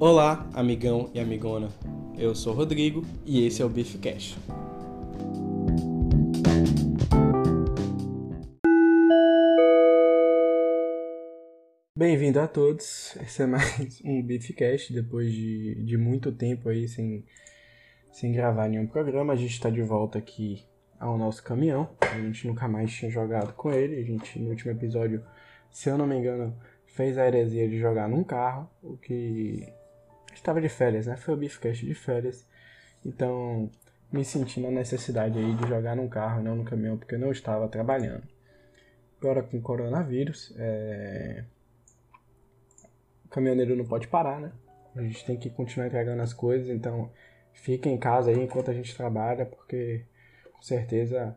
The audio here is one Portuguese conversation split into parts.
Olá, amigão e amigona. Eu sou Rodrigo e esse é o Beef Cash. Bem-vindo a todos. Esse é mais um Beefcast depois de, de muito tempo aí sem, sem gravar nenhum programa. A gente está de volta aqui ao nosso caminhão. A gente nunca mais tinha jogado com ele. A gente, no último episódio, se eu não me engano, fez a heresia de jogar num carro, o que estava de férias, né? Foi o Beefcast de férias. Então, me senti na necessidade aí de jogar num carro, não no caminhão, porque eu não estava trabalhando. Agora com o coronavírus, é... o caminhoneiro não pode parar, né? A gente tem que continuar entregando as coisas, então fica em casa aí enquanto a gente trabalha, porque com certeza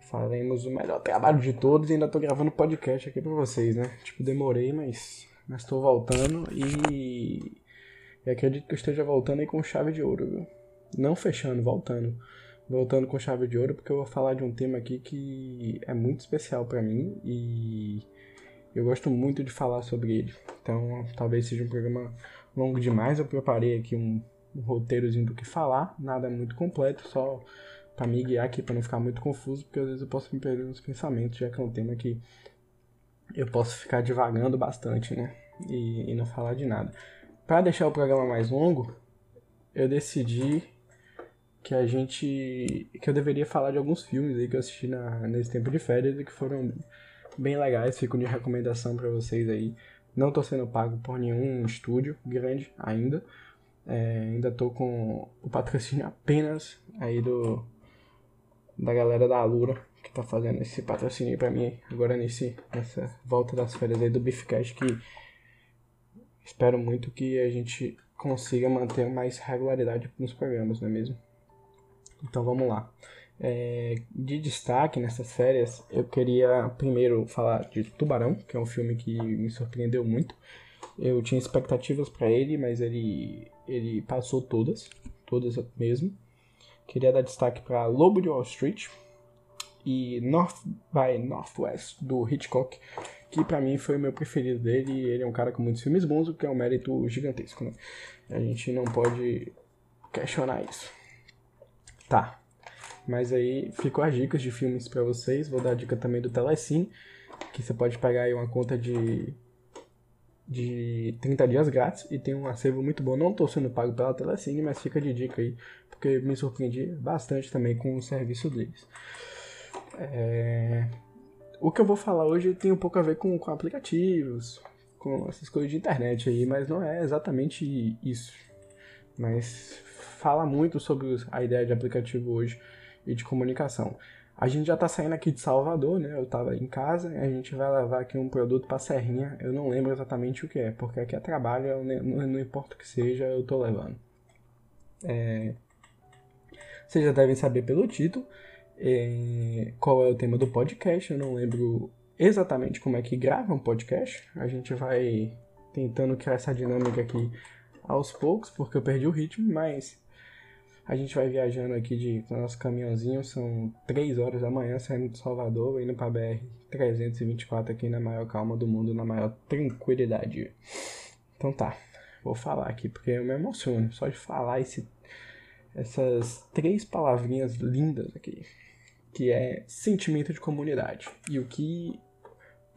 faremos o melhor trabalho de todos e ainda tô gravando podcast aqui pra vocês, né? Tipo, demorei, mas mas tô voltando e... e acredito que eu esteja voltando aí com chave de ouro, viu? Não fechando, voltando. Voltando com chave de ouro, porque eu vou falar de um tema aqui que é muito especial para mim e eu gosto muito de falar sobre ele. Então, talvez seja um programa longo demais. Eu preparei aqui um, um roteirozinho do que falar, nada muito completo, só para me guiar aqui, para não ficar muito confuso, porque às vezes eu posso me perder nos pensamentos, já que é um tema que eu posso ficar divagando bastante, né? E, e não falar de nada. Para deixar o programa mais longo, eu decidi que a gente. que eu deveria falar de alguns filmes aí que eu assisti na, nesse tempo de férias e que foram bem legais. Fico de recomendação para vocês aí. Não tô sendo pago por nenhum estúdio grande ainda. É, ainda tô com o patrocínio apenas aí do da galera da Alura que tá fazendo esse patrocínio para mim agora nesse nessa volta das férias aí do Beefcast que espero muito que a gente consiga manter mais regularidade nos programas, não é mesmo? Então vamos lá. É, de destaque nessas férias, eu queria primeiro falar de Tubarão, que é um filme que me surpreendeu muito. Eu tinha expectativas para ele, mas ele, ele passou todas, todas mesmo. Queria dar destaque para Lobo de Wall Street e North by Northwest do Hitchcock, que para mim foi o meu preferido dele. Ele é um cara com muitos filmes bons, o que é um mérito gigantesco, né? A gente não pode questionar isso. Tá. Mas aí ficou as dicas de filmes para vocês. Vou dar a dica também do Telecine, que você pode pegar aí uma conta de de 30 dias grátis e tem um acervo muito bom. Não estou sendo pago pela Telecine, mas fica de dica aí, porque me surpreendi bastante também com o serviço deles. É... O que eu vou falar hoje tem um pouco a ver com, com aplicativos, com essas coisas de internet aí, mas não é exatamente isso. Mas fala muito sobre a ideia de aplicativo hoje e de comunicação. A gente já tá saindo aqui de Salvador, né? Eu tava em casa, a gente vai levar aqui um produto pra Serrinha. Eu não lembro exatamente o que é, porque aqui é trabalho, não, não importa o que seja, eu tô levando. É... Vocês já devem saber pelo título é... qual é o tema do podcast. Eu não lembro exatamente como é que grava um podcast. A gente vai tentando criar essa dinâmica aqui aos poucos, porque eu perdi o ritmo, mas a gente vai viajando aqui de nosso caminhãozinho, são 3 horas da manhã, saindo de Salvador, indo para BR 324 aqui na maior calma do mundo, na maior tranquilidade. Então tá, vou falar aqui porque eu me emociono só de falar esse, essas três palavrinhas lindas aqui, que é sentimento de comunidade. E o que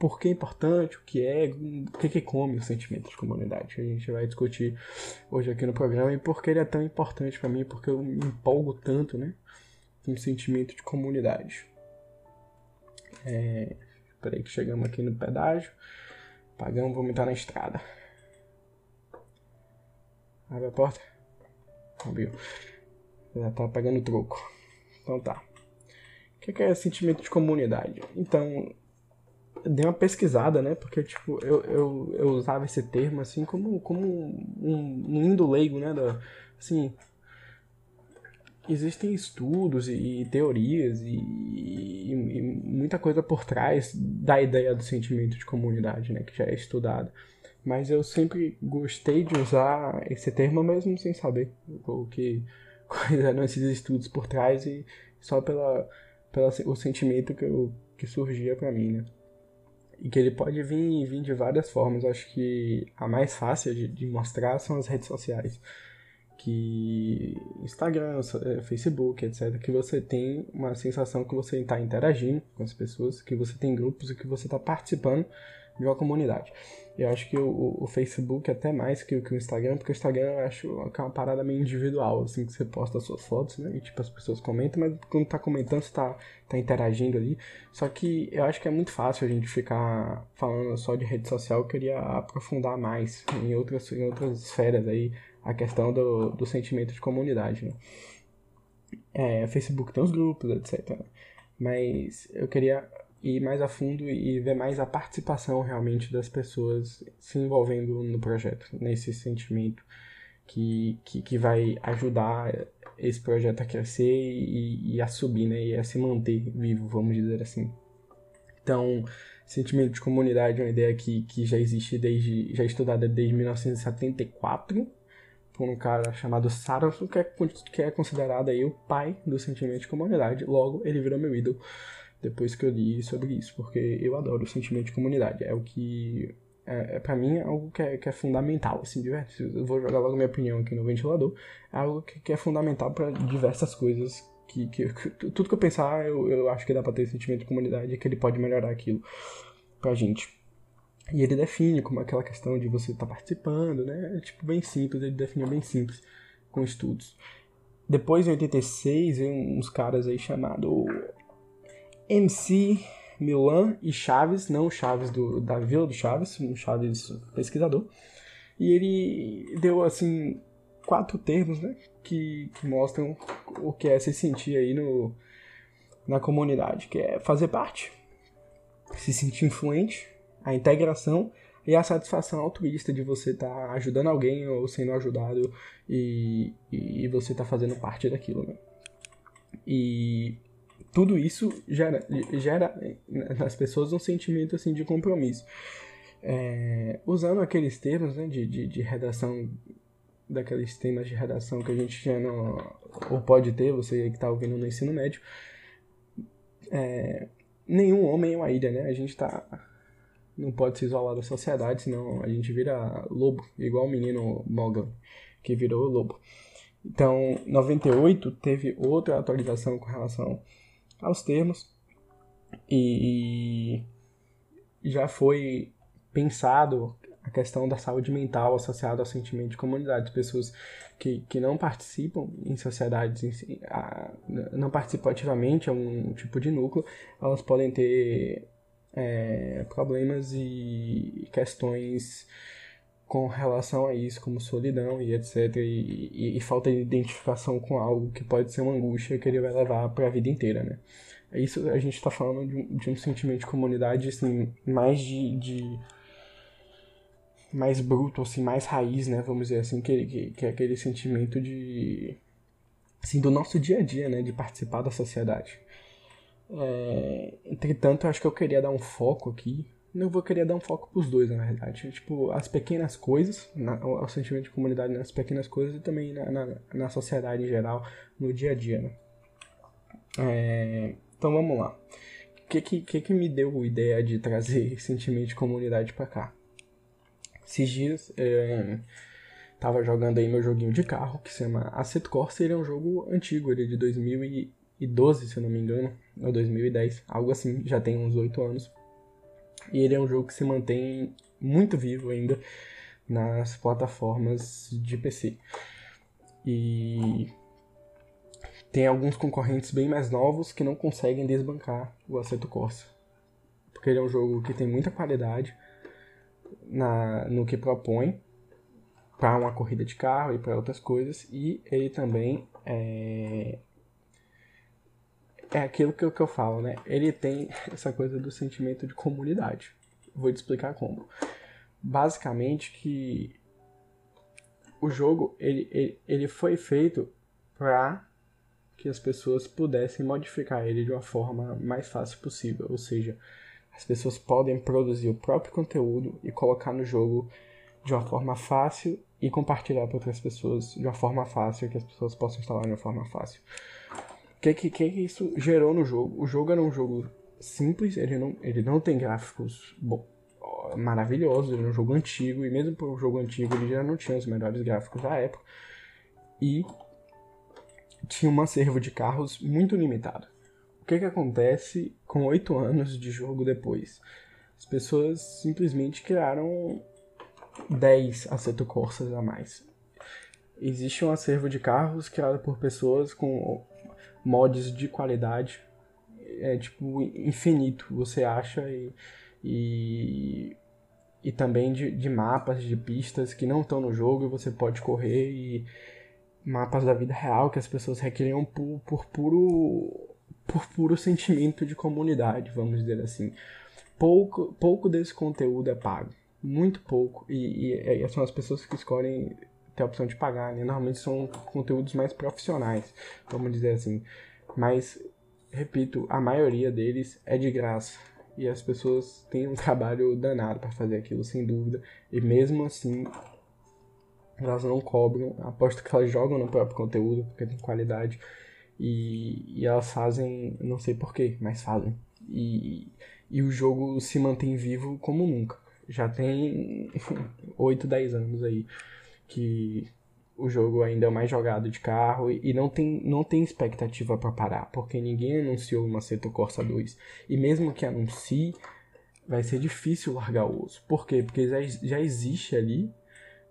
por que é importante, o que é, o que, que come o sentimento de comunidade. A gente vai discutir hoje aqui no programa e por que ele é tão importante para mim, porque eu me empolgo tanto, né? Com o sentimento de comunidade. É, peraí que chegamos aqui no pedágio, pagamos, vamos entrar na estrada. Abre a porta. Abriu. Já tá pagando troco. Então tá. O que é sentimento de comunidade? Então, dei uma pesquisada, né? Porque, tipo, eu, eu, eu usava esse termo, assim, como, como um, um lindo leigo, né? Da, assim, existem estudos e, e teorias e, e, e, muita coisa por trás da ideia do sentimento de comunidade, né? Que já é estudada. Mas eu sempre gostei de usar esse termo mesmo sem saber o que quais eram esses estudos por trás e só pela, pela o sentimento que, eu, que surgia para mim, né? e que ele pode vir, vir de várias formas. Acho que a mais fácil de, de mostrar são as redes sociais. Que Instagram, eh, Facebook, etc. Que você tem uma sensação que você está interagindo com as pessoas, que você tem grupos e que você está participando de uma comunidade. Eu acho que o, o Facebook é até mais que, que, o Instagram, porque o Instagram eu acho que é uma parada meio individual, assim, que você posta as suas fotos, né? E tipo, as pessoas comentam, mas quando tá comentando, você tá, tá interagindo ali. Só que eu acho que é muito fácil a gente ficar falando só de rede social, eu queria aprofundar mais em outras, em outras esferas aí a questão do, do sentimento de comunidade, né? É, Facebook tem os grupos, etc. Mas eu queria ir mais a fundo e ver mais a participação realmente das pessoas se envolvendo no projeto, nesse sentimento que, que, que vai ajudar esse projeto a crescer e, e a subir, né, e a se manter vivo, vamos dizer assim. Então, sentimento de comunidade é uma ideia que, que já existe desde, já é estudada desde 1974 por um cara chamado Sarafo, que é, que é considerado aí o pai do sentimento de comunidade. Logo, ele virou meu ídolo depois que eu li sobre isso, porque eu adoro o sentimento de comunidade. É o que, é, é para mim, é algo que é, que é fundamental, assim, diverso. Eu vou jogar logo minha opinião aqui no ventilador. É algo que, que é fundamental para diversas coisas. Que, que, que, tudo que eu pensar, eu, eu acho que dá pra ter sentimento de comunidade e que ele pode melhorar aquilo pra gente. E ele define como aquela questão de você estar tá participando, né? É tipo bem simples, ele define bem simples com estudos. Depois, em 86, vem uns caras aí chamados MC Milan e Chaves, não o Chaves do, da Vila do Chaves, um Chaves pesquisador. E ele deu, assim, quatro termos, né, que, que mostram o que é se sentir aí no, na comunidade, que é fazer parte, se sentir influente, a integração e a satisfação altruísta de você estar tá ajudando alguém ou sendo ajudado e, e você estar tá fazendo parte daquilo, né? E tudo isso gera, gera nas pessoas um sentimento assim de compromisso. É, usando aqueles termos né, de, de, de, redação, daqueles temas de redação que a gente tinha no, ou pode ter, você que está ouvindo no ensino médio, é, nenhum homem é uma ilha, né? A gente tá, não pode se isolar da sociedade, senão a gente vira lobo, igual o menino Morgan, que virou lobo. Então, 98 teve outra atualização com relação aos termos e já foi pensado a questão da saúde mental associada ao sentimento de comunidade. Pessoas que, que não participam em sociedades, não participam ativamente a um tipo de núcleo, elas podem ter é, problemas e questões com relação a isso, como solidão e etc. E, e, e, falta de identificação com algo que pode ser uma angústia que ele vai levar para a vida inteira, né? É isso a gente está falando de um, de um, sentimento de comunidade, assim, mais de, de, mais bruto, assim, mais raiz, né? Vamos dizer assim, que, que, que é aquele sentimento de... Assim, do nosso dia a dia, né? De participar da sociedade. É, entretanto, acho que eu queria dar um foco aqui eu vou querer dar um foco pros dois, na verdade. Tipo, as pequenas coisas, na, o sentimento de comunidade nas pequenas coisas e também na, na, na sociedade em geral, no dia a dia, né? É, então vamos lá. O que, que, que, que me deu a ideia de trazer sentimento de comunidade para cá? Esses dias, é, tava jogando aí meu joguinho de carro, que se chama Assetto Corsa, ele é um jogo antigo, ele é de 2012, se eu não me engano, ou 2010, algo assim, já tem uns 8 anos. E ele é um jogo que se mantém muito vivo ainda nas plataformas de PC. E tem alguns concorrentes bem mais novos que não conseguem desbancar o Assetto Corsa. Porque ele é um jogo que tem muita qualidade na, no que propõe para uma corrida de carro e para outras coisas. E ele também é, é aquilo que eu, que eu falo, né? Ele tem essa coisa do sentimento de comunidade. Vou te explicar como. Basicamente que o jogo ele, ele, ele foi feito para que as pessoas pudessem modificar ele de uma forma mais fácil possível. Ou seja, as pessoas podem produzir o próprio conteúdo e colocar no jogo de uma forma fácil e compartilhar para outras pessoas de uma forma fácil, que as pessoas possam instalar de uma forma fácil que, que, que isso gerou no jogo? O jogo era um jogo simples, ele não, ele não tem gráficos bom, maravilhosos, ele é um jogo antigo, e mesmo para um jogo antigo ele já não tinha os melhores gráficos da época. E tinha um acervo de carros muito limitado. O que, que acontece com oito anos de jogo depois? As pessoas simplesmente criaram 10 Assetto Corsas a mais. Existe um acervo de carros criado por pessoas com mods de qualidade. É tipo infinito, você acha e, e, e também de, de mapas, de pistas que não estão no jogo e você pode correr e mapas da vida real que as pessoas recriam por, por puro por puro sentimento de comunidade, vamos dizer assim. Pouco, pouco desse conteúdo é pago, muito pouco, e, e, e são as pessoas que escolhem ter a opção de pagar, né? Normalmente são conteúdos mais profissionais, vamos dizer assim. Mas, repito, a maioria deles é de graça. E as pessoas têm um trabalho danado para fazer aquilo, sem dúvida. E mesmo assim, elas não cobram. Aposto que elas jogam no próprio conteúdo, porque tem qualidade. E, e elas fazem, não sei porquê, mas fazem. E, e o jogo se mantém vivo como nunca. Já tem 8, 10 anos aí que o jogo ainda é mais jogado de carro e não tem, não tem expectativa para parar, porque ninguém anunciou uma Seto Corsa 2. E mesmo que anuncie, vai ser difícil largar o osso. Por quê? Porque já, já existe ali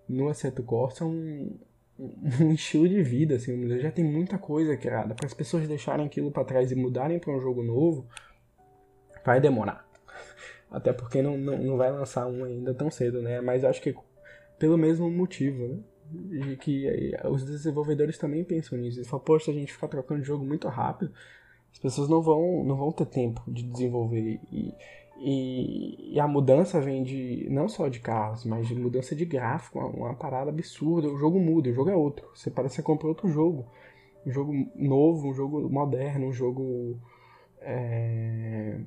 no Assetto Corsa um, um estilo de vida, assim, já tem muita coisa criada. Para as pessoas deixarem aquilo para trás e mudarem para um jogo novo, vai demorar. Até porque não, não, não vai lançar um ainda tão cedo, né? Mas acho que pelo mesmo motivo, né? De que eh, os desenvolvedores também pensam nisso. Eles falam, poxa, a gente ficar trocando de jogo muito rápido, as pessoas não vão, não vão ter tempo de desenvolver. E, e, e, a mudança vem de não só de carros, mas de mudança de gráfico, uma, uma, parada absurda. O jogo muda, o jogo é outro. Você parece que comprou outro jogo. Um jogo novo, um jogo moderno, um jogo é,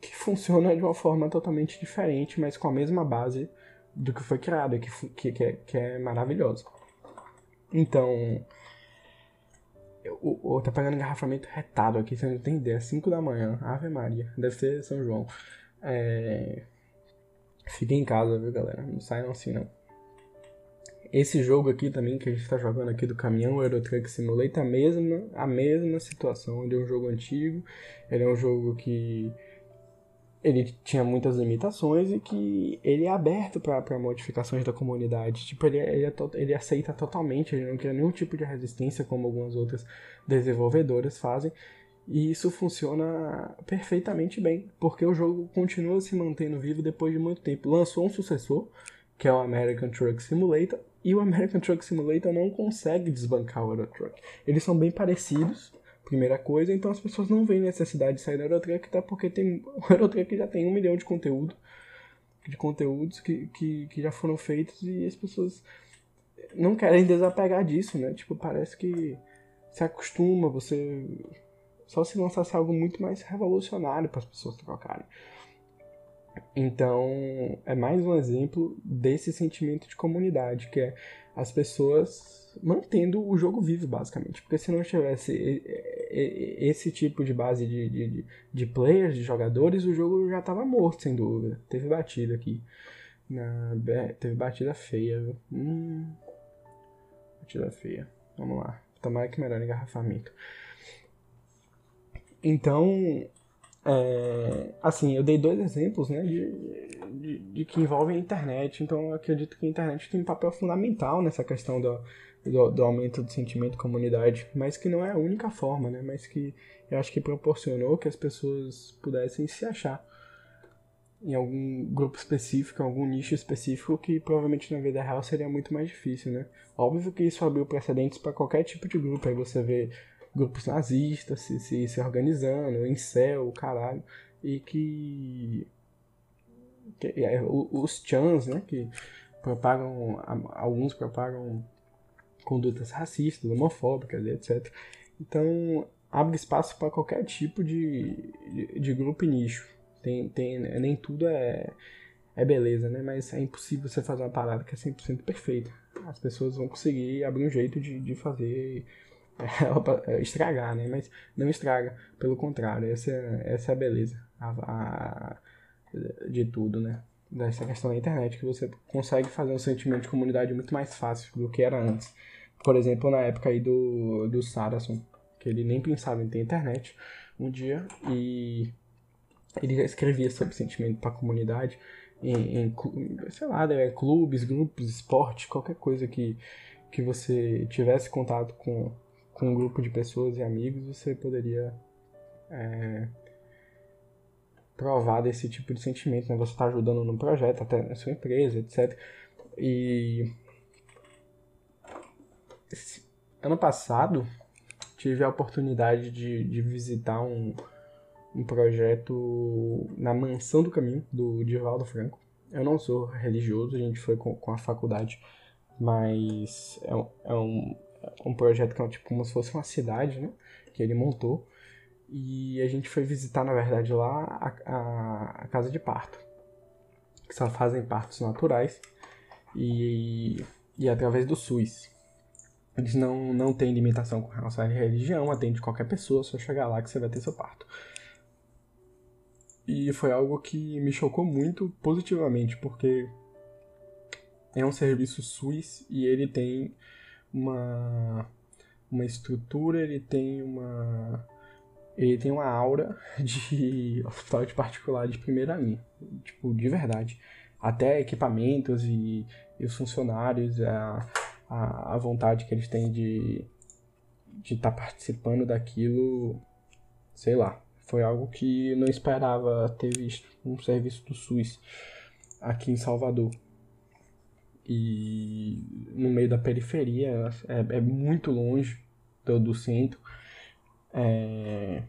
que funciona de uma forma totalmente diferente, mas com a mesma base do que foi criado, que, que, que, é, que é maravilhosa. Então, o, o, tá pegando engarrafamento retado aqui, você não tem ideia. 5 da manhã, Ave Maria. Deve ser São João. É... Fiquem em casa, viu, galera? Não saiam assim, não. Esse jogo aqui também que a gente tá jogando aqui do caminhão, o Euro Simulator, a mesma, a mesma situação. Ele é um jogo antigo, ele é um jogo que ele tinha muitas limitações e que ele é aberto para modificações da comunidade. Tipo, ele, ele, é ele aceita totalmente, ele não quer nenhum tipo de resistência como algumas outras desenvolvedoras fazem. E isso funciona perfeitamente bem, porque o jogo continua se mantendo vivo depois de muito tempo. Lançou um sucessor, que é o American Truck Simulator, e o American Truck Simulator não consegue desbancar o Euro Truck. Eles são bem parecidos, primeira coisa, então as pessoas não veem necessidade de sair da Eurotruck, tá? Porque tem, o Eurotruck já tem um milhão de conteúdo, de conteúdos que, que, que já foram feitos e as pessoas não querem desapegar disso, né? Tipo, parece que se acostuma, você só se lançasse algo muito mais revolucionário para as pessoas trocarem. Então, é mais um exemplo desse sentimento de comunidade, que é as pessoas mantendo o jogo vivo, basicamente. Porque se não tivesse esse tipo de base de, de, de players, de jogadores, o jogo já estava morto, sem dúvida. Teve batida aqui. Na, teve batida feia, viu? Hum, batida feia. Vamos lá. Tomara que melhore engarrafamento. Então, é, assim, eu dei dois exemplos né, de, de, de, que envolvem a internet, então eu acredito que a internet tem um papel fundamental nessa questão do, do, do, aumento do sentimento de comunidade, mas que não é a única forma, né? Mas que eu acho que proporcionou que as pessoas pudessem se achar em algum grupo específico, em algum nicho específico, que provavelmente na vida real seria muito mais difícil, né? Óbvio que isso abriu precedentes para qualquer tipo de grupo, aí você vê grupos nazistas se, se, se organizando, em céu, caralho, e que, que é, os chans, né, que propagam, alguns propagam condutas racistas, homofóbicas, etc. Então, abre espaço para qualquer tipo de, de, de, grupo e nicho. Tem, tem, nem tudo é, é beleza, né? Mas é impossível você fazer uma parada que é 100% perfeita. As pessoas vão conseguir abrir um jeito de, de fazer é, estragar, né? Mas não estraga, pelo contrário, essa, essa é a beleza a, a, de tudo, né? Dessa questão da internet, que você consegue fazer um sentimento de comunidade muito mais fácil do que era antes. Por exemplo, na época aí do, do Saracen, que ele nem pensava em ter internet um dia e ele já escrevia sobre sentimento para a comunidade em, em, sei lá, né, clubes, grupos, esporte, qualquer coisa que, que você tivesse contato com, com um grupo de pessoas e amigos, você poderia é, provar desse tipo de sentimento, né? Você está ajudando no projeto, até na sua empresa, etc. E ano passado tive a oportunidade de, de visitar um, um projeto na Mansão do Caminho, do Divaldo Franco. Eu não sou religioso, a gente foi com, com a faculdade, mas é, é um, um projeto que é tipo como se fosse uma cidade, né? Que ele montou. E a gente foi visitar, na verdade, lá a, a, a casa de parto. Que só fazem partos naturais. E, e através do SUS. Eles não, não têm limitação com relação à religião, atende qualquer pessoa, só chegar lá que você vai ter seu parto. E foi algo que me chocou muito positivamente, porque é um serviço SUS e ele tem uma, uma estrutura, ele tem uma ele tem uma aura de hospital de particular de primeira linha, tipo, de verdade. Até equipamentos e, e os funcionários, a, a, a, vontade que eles têm de de estar tá participando daquilo, sei lá, foi algo que não esperava ter visto um serviço do SUS aqui em Salvador. E no meio da periferia, é, é muito longe do, do centro. É...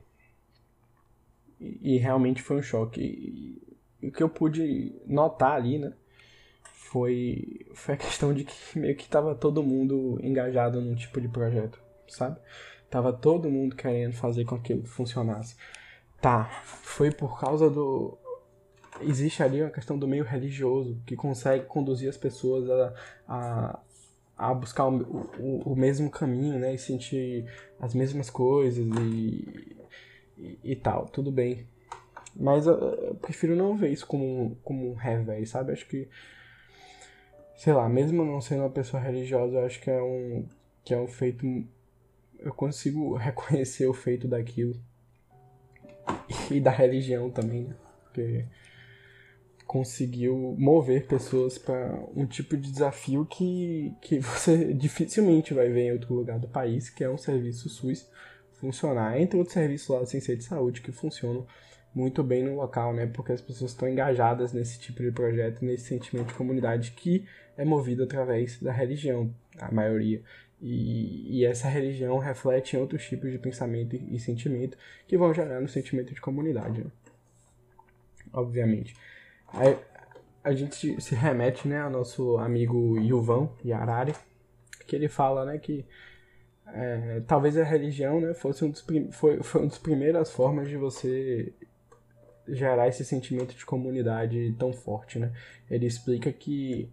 E, realmente foi um choque. E, o que eu pude notar ali, né? Foi, foi a questão de que meio que estava todo mundo engajado num tipo de projeto, sabe? Tava todo mundo querendo fazer com que funcionasse. Tá, foi por causa do. Existe ali uma questão do meio religioso que consegue conduzir as pessoas a, a, a buscar o, o, o, mesmo caminho, né? E sentir as mesmas coisas e, e, e tal, tudo bem. Mas eu, prefiro não ver isso como, como um revés, sabe? Acho que, sei lá, mesmo não sendo uma pessoa religiosa, eu acho que é um, que é um feito. Eu consigo reconhecer o feito daquilo. E da religião também, né? Porque conseguiu mover pessoas para um tipo de desafio que, que você dificilmente vai ver em outro lugar do país, que é um serviço SUS funcionar, entre outros serviços lá sem ser de saúde que funcionam muito bem no local, né? Porque as pessoas estão engajadas nesse tipo de projeto, nesse sentimento de comunidade que é movido através da religião, a maioria. E, e essa religião reflete em outros tipos de pensamento e, e sentimento que vão gerar no sentimento de comunidade, né? obviamente. A gente se remete, né, ao nosso amigo Yuvan Yarari, que ele fala, né, que é, talvez a religião, né, fosse um dos foi, foi uma das primeiras formas de você gerar esse sentimento de comunidade tão forte, né? Ele explica que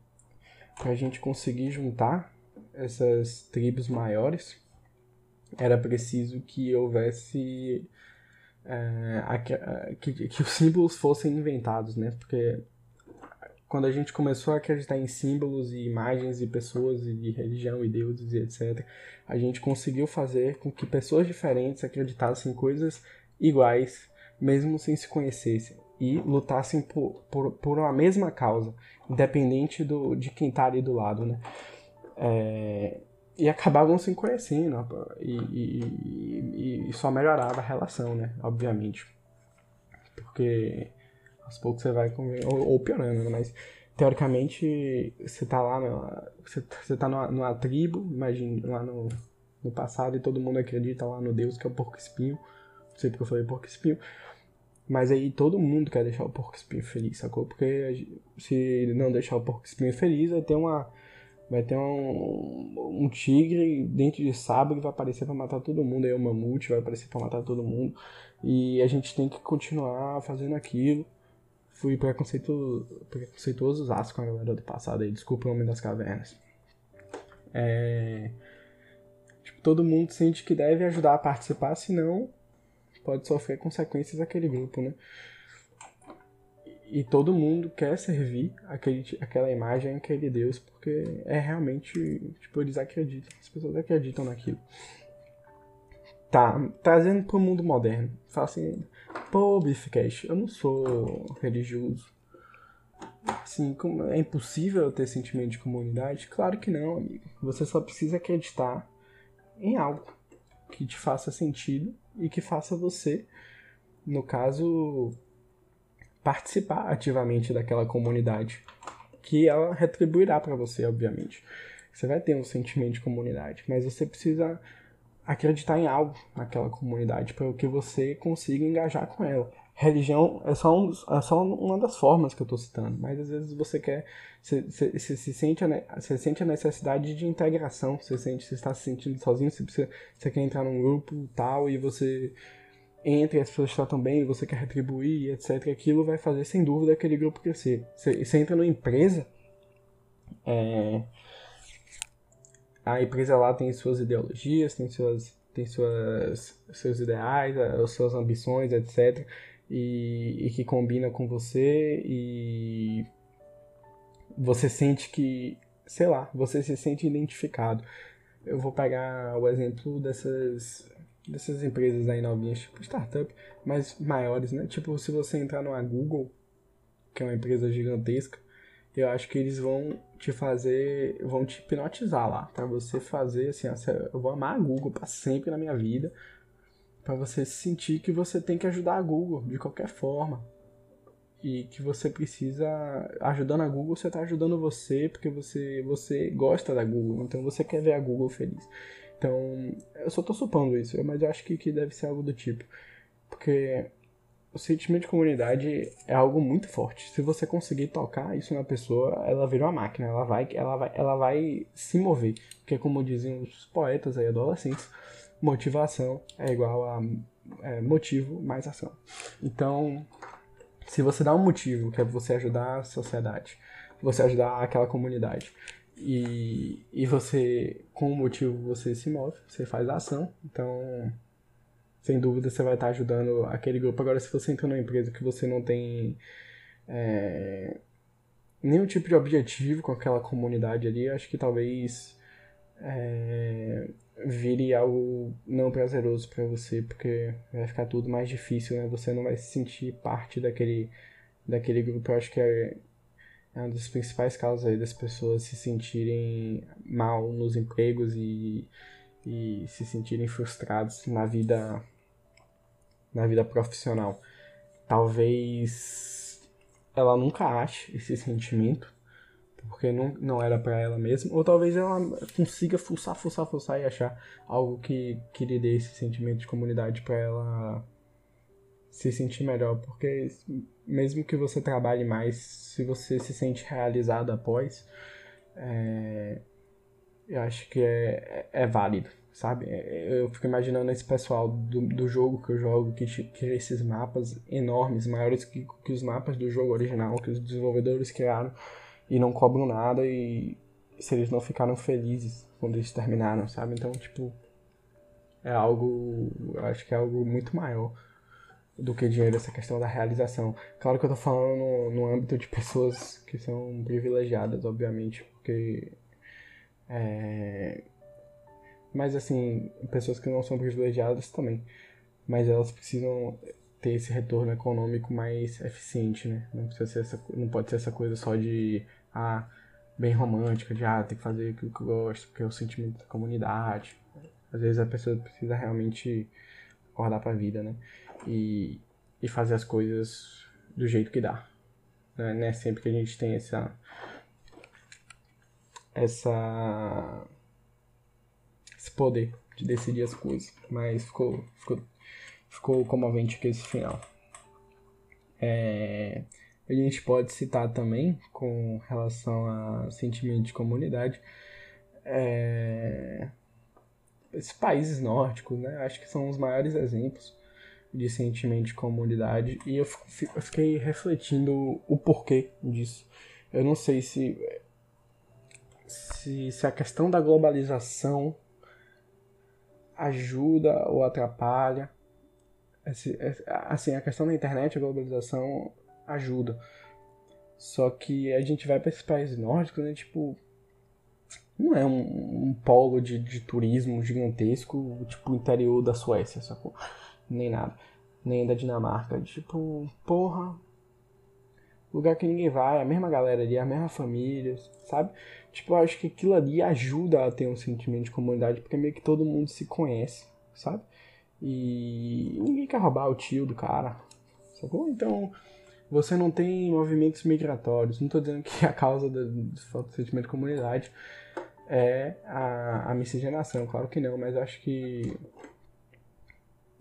para a gente conseguir juntar essas tribos maiores, era preciso que houvesse é, que, que os símbolos fossem inventados, né? Porque quando a gente começou a acreditar em símbolos e imagens e pessoas e religião e deuses e etc, a gente conseguiu fazer com que pessoas diferentes acreditassem em coisas iguais, mesmo sem se conhecessem, e lutassem por, por, por uma mesma causa, independente do, de quem está ali do lado, né? É, e acabavam se conhecendo e, e, e, só melhorava a relação, né? Obviamente. Porque aos poucos você vai ou, ou piorando, né? Mas teoricamente você tá lá, você, você tá numa, numa tribo, imagine, lá no, no passado e todo mundo acredita lá no Deus que é o porco espinho. Não sei porque eu falei porco espinho. Mas aí todo mundo quer deixar o porco espinho feliz, sacou? Porque se não deixar o porco espinho feliz, vai ter uma Vai ter um, um tigre dentro de sabre vai aparecer para matar todo mundo. Aí o mamute vai aparecer para matar todo mundo. E a gente tem que continuar fazendo aquilo. Fui preconceito, preconceituoso com a galera do passado aí. Desculpa o nome das cavernas. É... Tipo, todo mundo sente que deve ajudar a participar, senão pode sofrer consequências daquele grupo, né? E todo mundo quer servir aquele, aquela imagem, aquele Deus, porque é realmente, tipo, eles acreditam, as pessoas acreditam naquilo. Tá, trazendo pro mundo moderno. Fala assim, pô, Biffcast, eu não sou religioso. Assim, é impossível ter sentimento de comunidade? Claro que não, amigo. Você só precisa acreditar em algo que te faça sentido e que faça você, no caso, participar ativamente daquela comunidade, que ela retribuirá para você, obviamente. Você vai ter um sentimento de comunidade, mas você precisa acreditar em algo naquela comunidade para que você consiga engajar com ela. Religião é só, um, é só uma das formas que eu estou citando, mas às vezes você quer, você, se sente a, sente a necessidade de integração, você sente, você está se sentindo sozinho, você, precisa, você quer entrar num grupo tal e você entra e as pessoas tratam bem, você quer retribuir, etc. Aquilo vai fazer sem dúvida aquele grupo crescer. Você, você entra numa empresa, é, a empresa lá tem suas ideologias, tem suas tem suas seus ideais, as suas ambições, etc e, e que combina com você e você sente que, sei lá, você se sente identificado. Eu vou pegar o exemplo dessas dessas empresas aí novinhas, tipo startup, mas maiores, né? Tipo, se você entrar numa Google, que é uma empresa gigantesca, eu acho que eles vão te fazer, vão te hipnotizar lá, para você fazer assim, eu vou amar a Google para sempre na minha vida, para você sentir que você tem que ajudar a Google de qualquer forma. E que você precisa, ajudando a Google, você está ajudando você porque você, você gosta da Google, então você quer ver a Google feliz. Então, eu só estou supondo isso, mas eu acho que, que deve ser algo do tipo. Porque o sentimento de comunidade é algo muito forte. Se você conseguir tocar isso na pessoa, ela vira uma máquina, ela vai, ela vai, ela vai se mover. Porque como diziam os poetas aí adolescentes, motivação é igual a é, motivo mais ação. Então, se você dá um motivo, que é você ajudar a sociedade, você ajudar aquela comunidade, e, e você, com o motivo, você se move, você faz a ação, então, sem dúvida, você vai estar ajudando aquele grupo. Agora, se você entra numa empresa que você não tem é, nenhum tipo de objetivo com aquela comunidade ali, acho que talvez é, vire algo não prazeroso para você, porque vai ficar tudo mais difícil, né? Você não vai se sentir parte daquele, daquele grupo. Eu acho que é, é uma das principais causas aí das pessoas se sentirem mal nos empregos e, e se sentirem frustrados na vida na vida profissional. Talvez ela nunca ache esse sentimento, porque não, não era para ela mesma, ou talvez ela consiga fuçar, fuçar, fuçar e achar algo que, que lhe dê esse sentimento de comunidade para ela se sentir melhor, porque mesmo que você trabalhe mais, se você se sente realizado após, é, eu acho que é, é, é válido, sabe? É, eu fico imaginando esse pessoal do, do jogo que eu jogo, que cria esses mapas enormes, maiores que, que os mapas do jogo original, que os desenvolvedores criaram, e não cobram nada e se eles não ficaram felizes quando eles terminaram, sabe? Então, tipo, é algo, eu acho que é algo muito maior do que dinheiro, essa questão da realização. Claro que eu tô falando no, no âmbito de pessoas que são privilegiadas, obviamente, porque. É... Mas, assim, pessoas que não são privilegiadas também. Mas elas precisam ter esse retorno econômico mais eficiente, né? Não, precisa ser essa, não pode ser essa coisa só de, ah, bem romântica, de, ah, tem que fazer aquilo que eu gosto, porque é o sentimento da comunidade. Às vezes a pessoa precisa realmente acordar pra vida, né? E, e fazer as coisas do jeito que dá. Né? Não é sempre que a gente tem essa... Essa... Esse poder de decidir as coisas. Mas ficou, ficou ficou comovente aqui esse final. É, a gente pode citar também, com relação a sentimento de comunidade, é, esses países nórdicos, né? Acho que são os maiores exemplos de sentimento de comunidade e eu, eu fiquei refletindo o porquê disso. Eu não sei se, se, se a questão da globalização ajuda ou atrapalha. Esse, assim, a questão da internet, a globalização ajuda. Só que a gente vai para esses países nórdicos, né? Tipo, não é um, um polo de, de turismo gigantesco, tipo interior da Suécia, sacou? Nem nada. Nem da Dinamarca. Tipo, porra. Lugar que ninguém vai, a mesma galera ali, a mesma família, sabe? Tipo, eu acho que aquilo ali ajuda a ter um sentimento de comunidade, porque meio que todo mundo se conhece, sabe? E ninguém quer roubar o tio do cara, sacou? Então, você não tem movimentos migratórios. Não estou dizendo que a causa do, do sentimento de comunidade é a, a miscigenação, claro que não, mas acho que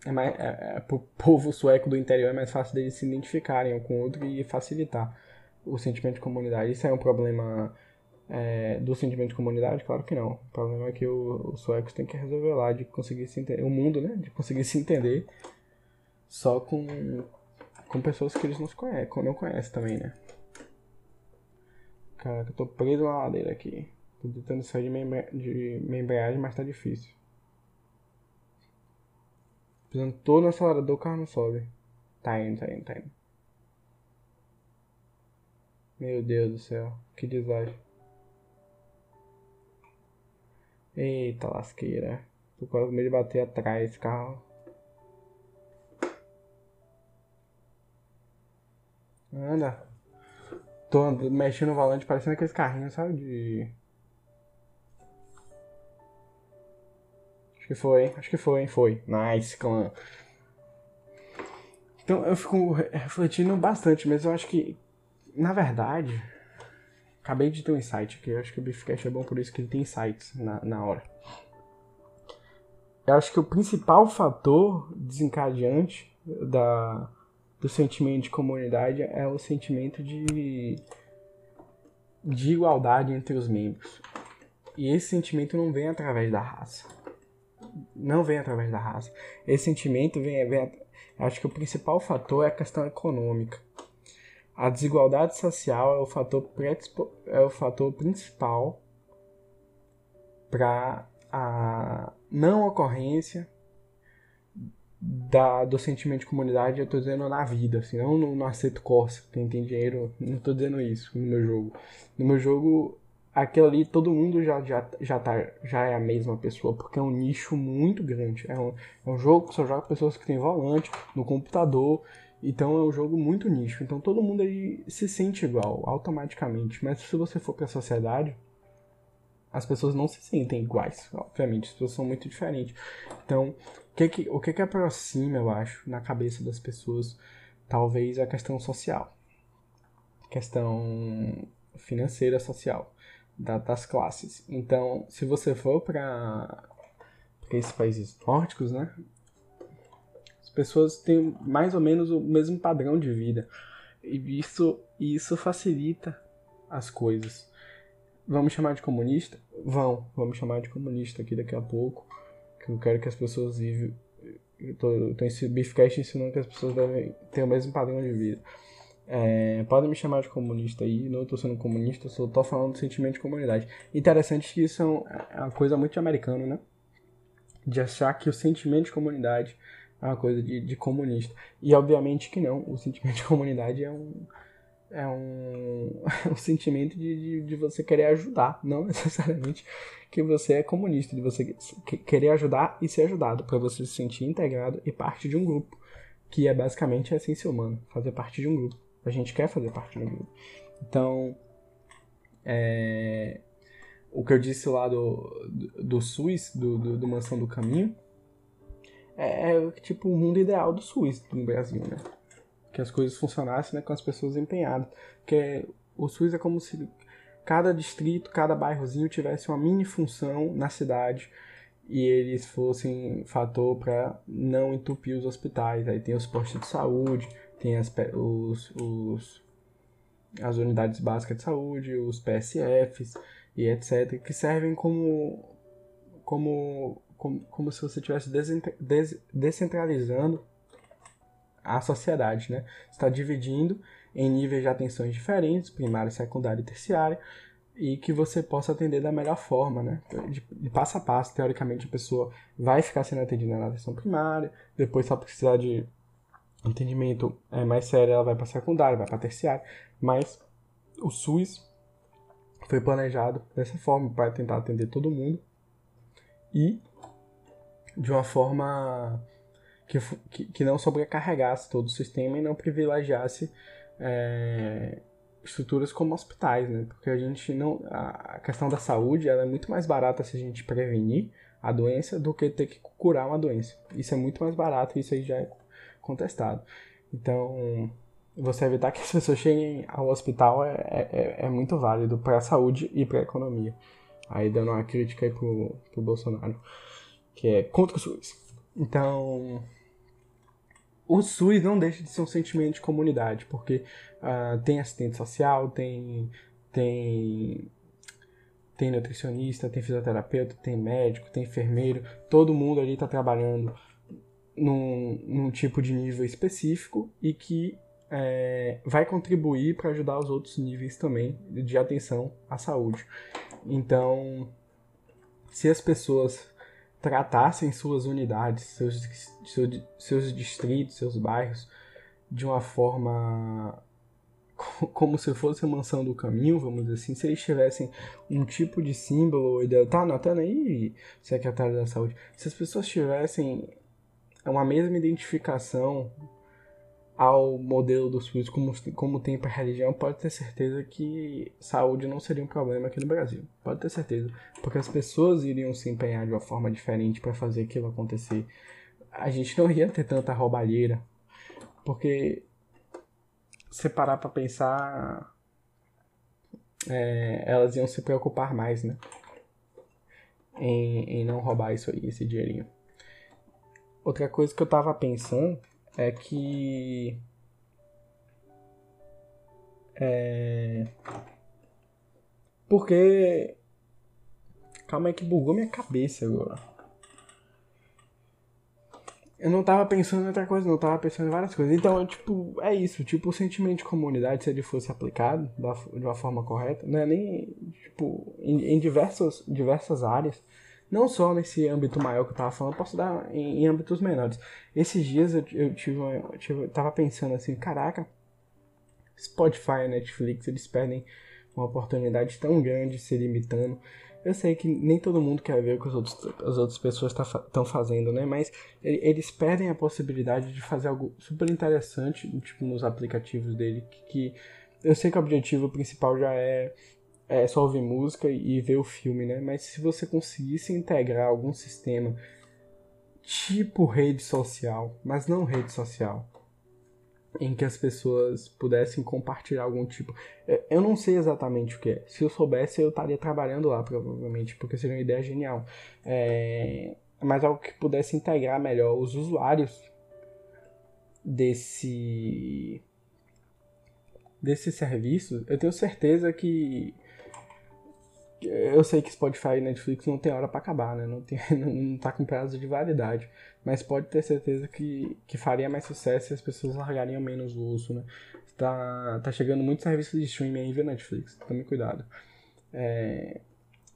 é mais, é, é, pro povo sueco do interior é mais fácil deles se identificarem um com o outro e facilitar o sentimento de comunidade. Isso é um problema é, do sentimento de comunidade? Claro que não. O problema é que o, os suecos têm que resolver lá de conseguir se entender, o mundo, né? De conseguir se entender só com, com pessoas que eles não conhecem, não conhecem também, né? Cara, eu tô preso na ladeira aqui. Tô tentando sair de minha, de embreagem, mas tá difícil. Pisando todo no acelerador, o carro não sobe. Tá indo, tá indo, tá indo. Meu Deus do céu, que desastre. Eita lasqueira. Tô com medo de bater atrás esse carro. Anda. Tô mexendo no volante parecendo aqueles carrinhos, sabe? De. Acho que foi, acho que foi, foi. Nice, clã. Então eu fico refletindo bastante, mas eu acho que, na verdade, acabei de ter um insight aqui. Eu acho que o Beefcast é bom por isso que ele tem insights na, na hora. Eu acho que o principal fator desencadeante da, do sentimento de comunidade é o sentimento de, de igualdade entre os membros. E esse sentimento não vem através da raça não vem através da raça. Esse sentimento vem, vem acho que o principal fator é a questão econômica. A desigualdade social é o fator, é o fator principal para a não ocorrência da, do sentimento de comunidade, eu estou dizendo na vida, assim, não no, no aceito Corsa, quem tem dinheiro, não estou dizendo isso no meu jogo. No meu jogo, aquilo ali todo mundo já, já, já, tá, já é a mesma pessoa, porque é um nicho muito grande. É um, é um jogo que só joga pessoas que têm volante no computador, então é um jogo muito nicho. Então todo mundo aí se sente igual, automaticamente. Mas se você for para a sociedade, as pessoas não se sentem iguais, obviamente, as pessoas são muito diferentes. Então, o que que, o que que aproxima, eu acho, na cabeça das pessoas, talvez a questão social, questão financeira social da, das classes. Então, se você for para esses países nórdicos, né? As pessoas têm mais ou menos o mesmo padrão de vida. E isso, isso facilita as coisas. Vamos chamar de comunista? Vão, vamos chamar de comunista aqui daqui a pouco. Que eu quero que as pessoas vivem. Eu tô, eu tô ensinando que as pessoas devem ter o mesmo padrão de vida. É, podem me chamar de comunista aí, não estou sendo comunista, só estou falando do sentimento de comunidade. Interessante que isso é, é uma coisa muito americana, né? De achar que o sentimento de comunidade é uma coisa de, de comunista. E obviamente que não, o sentimento de comunidade é um, é um, um sentimento de, de, de, você querer ajudar, não necessariamente que você é comunista, de você querer ajudar e ser ajudado, para você se sentir integrado e parte de um grupo, que é basicamente a essência humana, fazer parte de um grupo. A gente quer fazer parte do grupo. Então, é, o que eu disse lá do, do, do SUS, do, do, do, Mansão do Caminho, é, é, tipo o mundo ideal do SUS no Brasil, né? Que as coisas funcionassem né, com as pessoas empenhadas. Porque o SUS é como se cada distrito, cada bairrozinho tivesse uma mini função na cidade e eles fossem fator para não entupir os hospitais. Aí tem os postos de saúde, tem as, os, os, as unidades básicas de saúde, os PSFs e etc., que servem como, como, como, como se você estivesse descentralizando a sociedade, né? está dividindo em níveis de atenções diferentes, primária, secundária e terciária, e que você possa atender da melhor forma, né? De, passo a passo, teoricamente a pessoa vai ficar sendo atendida na atenção primária, depois só precisar de atendimento é, mais sério, ela vai para secundária, vai para terciária, mas o SUS foi planejado dessa forma para tentar atender todo mundo e de uma forma que, que, que não sobrecarregasse todo o sistema e não privilegiasse é, estruturas como hospitais, né? Porque a gente não. A questão da saúde ela é muito mais barata se a gente prevenir a doença do que ter que curar uma doença. Isso é muito mais barato e isso aí já é contestado. Então, você evitar que as pessoas cheguem ao hospital é, é, é muito válido para a saúde e para a economia. Aí dando uma crítica aí pro, pro Bolsonaro, que é contra o SUS. Então, o SUS não deixa de ser um sentimento de comunidade, porque uh, tem assistente social, tem, tem, tem nutricionista, tem fisioterapeuta, tem médico, tem enfermeiro, todo mundo ali está trabalhando num, num tipo de nível específico e que é, vai contribuir para ajudar os outros níveis também de atenção à saúde. Então, se as pessoas tratassem suas unidades, seus, seus, seus distritos, seus bairros de uma forma como se fosse a mansão do caminho, vamos dizer assim, se eles tivessem um tipo de símbolo, tá anotando aí, secretário da saúde, se as pessoas tivessem uma mesma identificação ao modelo do SUS como, como tem para religião, pode ter certeza que saúde não seria um problema aqui no Brasil. Pode ter certeza. Porque as pessoas iriam se empenhar de uma forma diferente para fazer aquilo acontecer. A gente não ia ter tanta roubalheira. Porque se parar para pensar, é, elas iam se preocupar mais, né? Em, em não roubar isso aí, esse dinheirinho. Outra coisa que eu tava pensando é que é porque calma aí que bugou minha cabeça agora. Eu não tava pensando em outra coisa, não tava pensando em várias coisas. Então, tipo, é isso. Tipo, o sentimento de comunidade, se ele fosse aplicado de uma forma correta, não é nem, tipo, em, em diversas, diversas áreas, não só nesse âmbito maior que eu tava falando, posso dar em, em âmbitos menores. Esses dias eu, eu tive, eu tive, tava pensando assim, caraca, Spotify Netflix, eles perdem uma oportunidade tão grande se limitando. Eu sei que nem todo mundo quer ver o que os outros, as outras pessoas estão tá, fazendo, né? Mas eles perdem a possibilidade de fazer algo super interessante, tipo, nos aplicativos dele, que, que eu sei que o objetivo principal já é é só ouvir música e ver o filme, né? Mas se você conseguisse integrar algum sistema tipo rede social, mas não rede social, em que as pessoas pudessem compartilhar algum tipo. É, eu não sei exatamente o que é. Se eu soubesse, eu estaria trabalhando lá, provavelmente, porque seria uma ideia genial. É... Mas algo que pudesse integrar melhor os usuários desse desse serviço, eu tenho certeza que eu sei que Spotify e Netflix não tem hora para acabar, né? Não, tem, não tá com prazo de validade. Mas pode ter certeza que, que faria mais sucesso se as pessoas largariam menos o né? Tá, tá chegando muitos serviços de streaming aí via Netflix. Tome cuidado. É,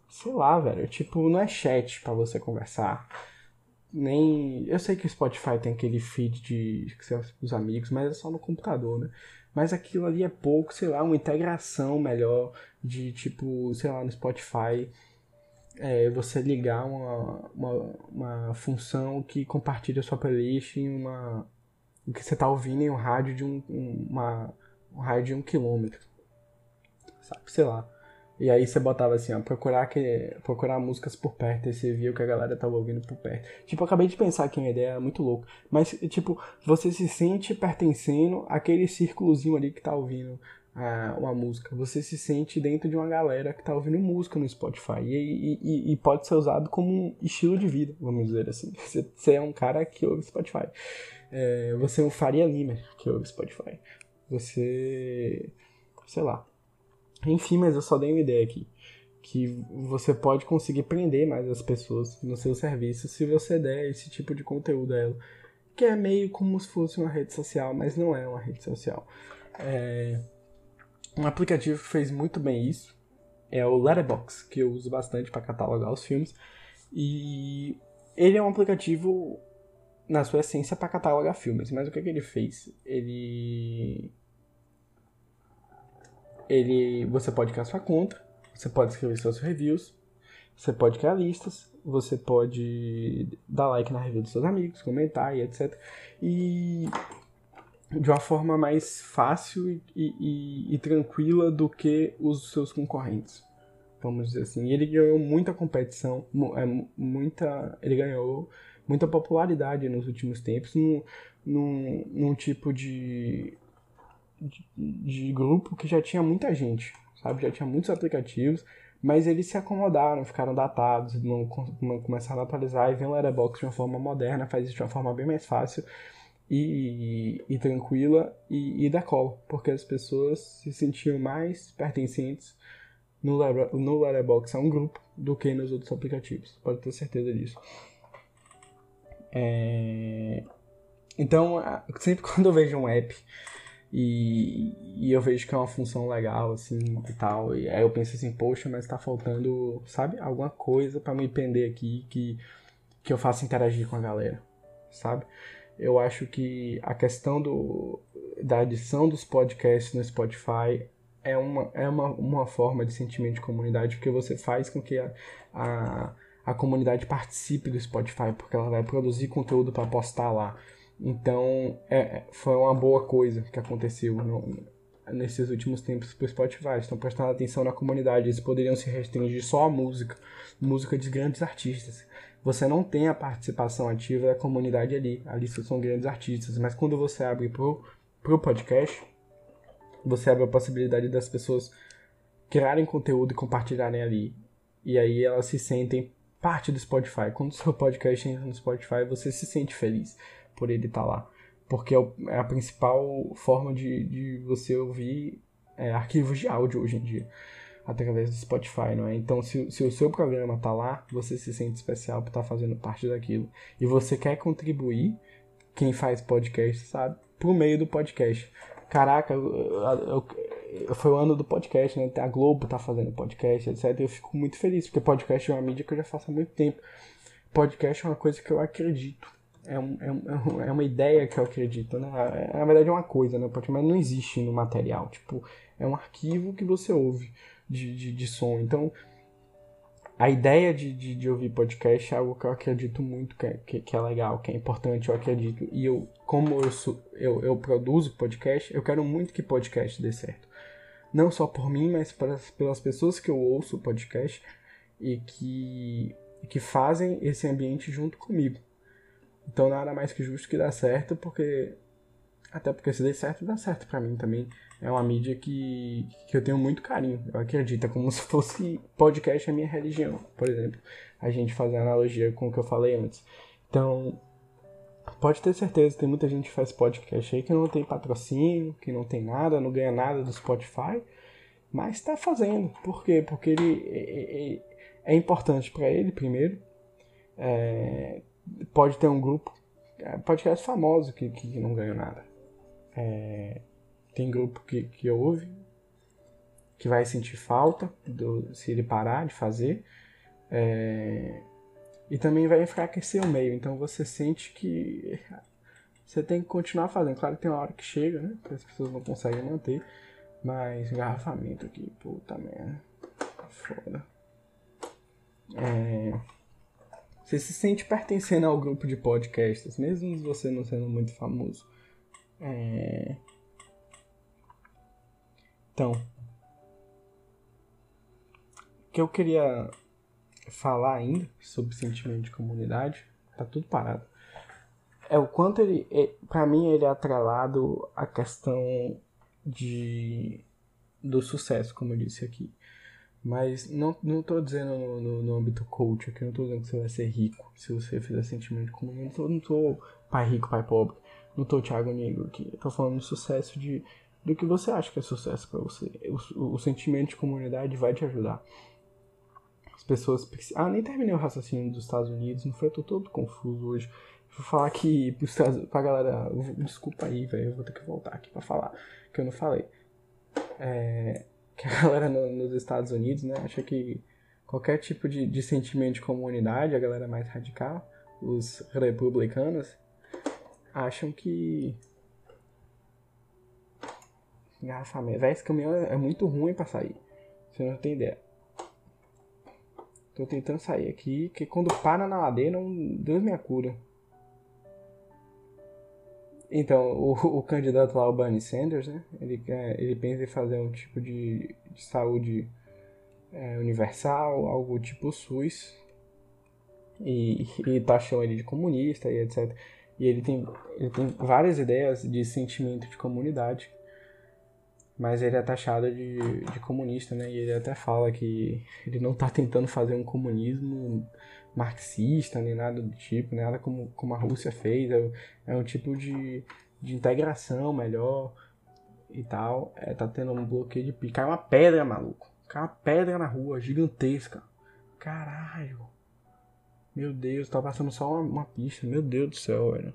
sei lá, velho. Tipo, não é chat para você conversar. Nem. Eu sei que o Spotify tem aquele feed de os amigos, mas é só no computador, né? Mas aquilo ali é pouco, sei lá, uma integração melhor de tipo, sei lá, no Spotify, é, você ligar uma, uma, uma, função que compartilha sua playlist em uma. o que você está ouvindo em um rádio de um, uma, um de um quilômetro. Sabe, sei lá. E aí você botava assim, ó, procurar, que, procurar músicas por perto, e você via o que a galera tava ouvindo por perto. Tipo, acabei de pensar aqui uma ideia muito louca. Mas, tipo, você se sente pertencendo àquele círculozinho ali que tá ouvindo uma música. Você se sente dentro de uma galera que está ouvindo música no Spotify. E, e, e, pode ser usado como um estilo de vida, vamos dizer assim. Você, é um cara que ouve Spotify. É, você é um Faria Lima que ouve Spotify. Você. sei lá. Enfim, mas eu só dei uma ideia aqui. Que você pode conseguir prender mais as pessoas no seu serviço se você der esse tipo de conteúdo a ela. Que é meio como se fosse uma rede social, mas não é uma rede social. É, um aplicativo que fez muito bem isso é o Letterboxd, que eu uso bastante para catalogar os filmes. E ele é um aplicativo, na sua essência, para catalogar filmes. Mas o que, que ele fez? Ele. Ele. Você pode criar sua conta, você pode escrever seus reviews, você pode criar listas, você pode dar like na review dos seus amigos, comentar e etc. E de uma forma mais fácil e, e, e, tranquila do que os seus concorrentes. Vamos dizer assim. E ele ganhou muita competição, é, muita, ele ganhou muita popularidade nos últimos tempos num, num, num tipo de, de, grupo que já tinha muita gente, sabe? Já tinha muitos aplicativos, mas eles se acomodaram, ficaram datados, não, não começaram a atualizar e vem o Letterboxd de uma forma moderna, faz isso de uma forma bem mais fácil e, e, tranquila e, e decola, porque as pessoas se sentiam mais pertencentes no, no Letterboxd a um grupo do que nos outros aplicativos, pode ter certeza disso. É... Então, sempre quando eu vejo um app e, e, eu vejo que é uma função legal, assim, e tal, e aí eu penso assim, poxa, mas tá faltando, sabe, alguma coisa para me prender aqui que, que eu faça interagir com a galera, sabe? eu acho que a questão do, da adição dos podcasts no Spotify é uma, é uma, uma forma de sentimento de comunidade, porque você faz com que a, a, a comunidade participe do Spotify, porque ela vai produzir conteúdo para postar lá. Então, é, é, foi uma boa coisa que aconteceu no, nesses últimos tempos para o Spotify. Estão prestando atenção na comunidade. Eles poderiam se restringir só à música, música de grandes artistas você não tem a participação ativa da comunidade ali. Ali são grandes artistas. Mas quando você abre pro, pro podcast, você abre a possibilidade das pessoas criarem conteúdo e compartilharem ali. E aí elas se sentem parte do Spotify. Quando o seu podcast entra no Spotify, você se sente feliz por ele estar tá lá. Porque é, é a principal forma de, de você ouvir é, arquivos de áudio hoje em dia através do Spotify, não é? Então, se, se o seu programa tá lá, você se sente especial por estar tá fazendo parte daquilo. E você quer contribuir, quem faz podcast, sabe? Por meio do podcast. Caraca, eu, eu, foi o ano do podcast, né? A Globo tá fazendo podcast, etc. Eu fico muito feliz, porque podcast é uma mídia que eu já faço há muito tempo. Podcast é uma coisa que eu acredito. É, é, é uma ideia que eu acredito, né? É, na verdade é uma coisa, né? Mas não existe no material. Tipo, é um arquivo que você ouve de, de, de som. Então, a ideia de, de, de, ouvir podcast é algo que eu acredito muito que é, que, que, é legal, que é importante, eu acredito. E eu, como eu, sou, eu, eu produzo podcast, eu quero muito que podcast dê certo. Não só por mim, mas pelas pessoas que eu ouço o podcast e que, que fazem esse ambiente junto comigo. Então nada mais que justo que dá certo, porque. Até porque se der certo, dá certo para mim também é uma mídia que, que eu tenho muito carinho. Eu acredito, é como se fosse podcast a minha religião, por exemplo. A gente fazer analogia com o que eu falei antes. Então, pode ter certeza, tem muita gente que faz podcast aí que não tem patrocínio, que não tem nada, não ganha nada do Spotify, mas está fazendo. Por quê? Porque ele é, é, é importante para ele, primeiro. É, pode ter um grupo, é, podcast famoso que, que não ganha nada. É, tem grupo que, que ouve, que vai sentir falta do, se ele parar de fazer. É, e também vai enfraquecer o meio. Então você sente que você tem que continuar fazendo. Claro que tem uma hora que chega, né? Que as pessoas não conseguem manter. Mas engarrafamento aqui, puta merda. Foda. É, você se sente pertencendo ao grupo de podcasts, mesmo você não sendo muito famoso. É, então, o que eu queria falar ainda sobre sentimento de comunidade, tá tudo parado. É o quanto ele, é, para mim, ele é atrelado à questão de do sucesso, como eu disse aqui. Mas não, não tô dizendo no, no, no âmbito coach aqui, não tô dizendo que você vai ser rico se você fizer sentimento comunidade. Não tô, não tô pai rico, pai pobre. Não tô Thiago Negro aqui. Eu tô falando sucesso de do que você acha que é sucesso para você. O, o, sentimento de comunidade vai te ajudar. As pessoas. Ah, nem terminei o raciocínio dos Estados Unidos, não foi? Eu tô todo confuso hoje. Vou falar que pra galera. Desculpa aí, velho. Eu vou ter que voltar aqui pra falar. Que eu não falei. É, que a galera no, nos Estados Unidos, né, acha que qualquer tipo de, de sentimento de comunidade, a galera mais radical, os republicanos, acham que. Engarrafamento. Véi, esse caminhão é muito ruim pra sair. Você não tem ideia. Tô tentando sair aqui, que quando para na ladeira, um Deus me cura. Então, o, o, candidato lá, o Bernie Sanders, né? Ele, ele pensa em fazer um tipo de, de saúde é, universal, algo tipo SUS. E, e taxam ele de comunista e etc. E ele tem, ele tem várias ideias de sentimento de comunidade mas ele é taxado de, de comunista, né? E ele até fala que ele não está tentando fazer um comunismo marxista, nem nada do tipo, nada como, como a Rússia fez. É, é um tipo de, de integração melhor e tal. É, tá tendo um bloqueio de pique. Cai uma pedra, maluco. Cai uma pedra na rua, gigantesca. Caralho. Meu Deus, tá passando só uma, uma pista. Meu Deus do céu, velho.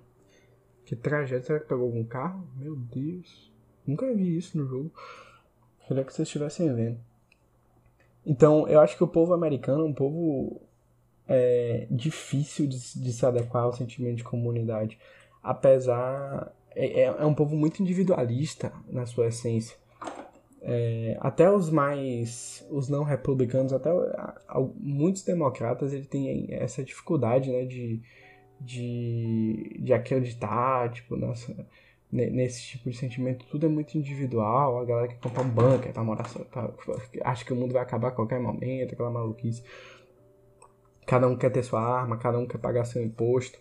Que tragédia. Será que pegou algum carro? Meu Deus. Nunca vi isso no jogo. Queria que vocês estivessem vendo. Então, eu acho que o povo americano é um povo é, difícil de, de, se adequar ao sentimento de comunidade. Apesar. É, é, é um povo muito individualista na sua essência. É, até os mais. Os não republicanos, até muitos democratas, ele tem essa dificuldade né, de, de, de acreditar, tipo, nossa nesse tipo de sentimento, tudo é muito individual. A galera que compra um bunker pra morar só, pra, acha que o mundo vai acabar a qualquer momento, aquela maluquice. Cada um quer ter sua arma, cada um quer pagar seu imposto.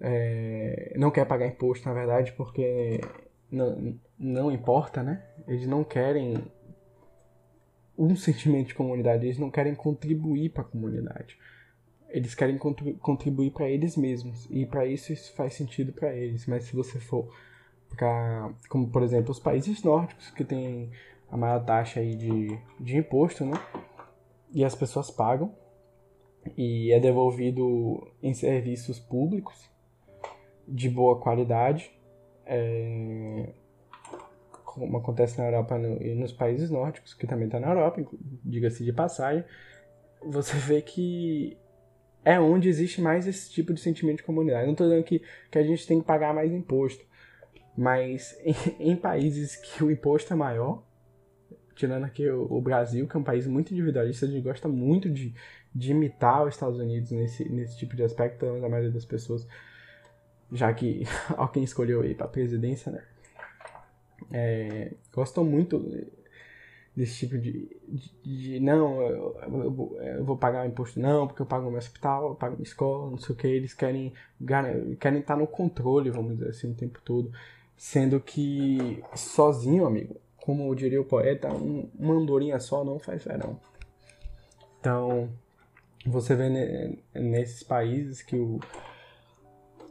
É, não quer pagar imposto, na verdade, porque não, não importa, né? Eles não querem um sentimento de comunidade, eles não querem contribuir para a comunidade. Eles querem contribuir para eles mesmos. E para isso isso faz sentido para eles. Mas se você for como por exemplo os países nórdicos que tem a maior taxa aí de, de imposto, né? E as pessoas pagam e é devolvido em serviços públicos de boa qualidade, é, como acontece na Europa e nos países nórdicos, que também está na Europa, diga-se de passagem, você vê que é onde existe mais esse tipo de sentimento de comunidade. Não estou dizendo que, que a gente tem que pagar mais imposto, mas em, em, países que o imposto é maior, tirando aqui o, o, Brasil, que é um país muito individualista, a gente gosta muito de, de imitar os Estados Unidos nesse, nesse tipo de aspecto, pelo menos a maioria das pessoas, já que alguém escolheu ir para a presidência, né? É, gostam muito desse tipo de, de, de não, eu, eu, eu, vou pagar o imposto não, porque eu pago meu hospital, eu pago minha escola, não sei o que, eles querem, querem estar no controle, vamos dizer assim, o tempo todo. Sendo que sozinho, amigo, como diria o poeta, um, uma andorinha só não faz verão. Então, você vê nesses países que, o,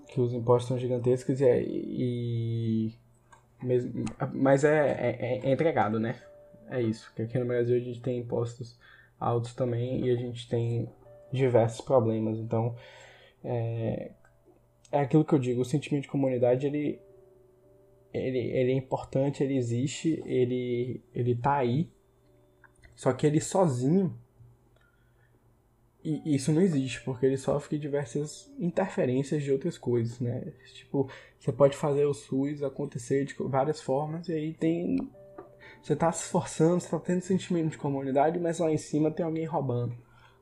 que os impostos são gigantescos e, é, e mesmo, mas é, é, é, entregado, né? É isso. Que aqui no Brasil a gente tem impostos altos também e a gente tem diversos problemas. Então, é, é aquilo que eu digo, o sentimento de comunidade ele ele, ele é importante, ele existe, ele, ele tá aí. Só que ele sozinho. E isso não existe, porque ele sofre diversas interferências de outras coisas, né? Tipo, você pode fazer o SUS acontecer de várias formas, e aí tem. Você tá se esforçando, você tá tendo sentimento de comunidade, mas lá em cima tem alguém roubando,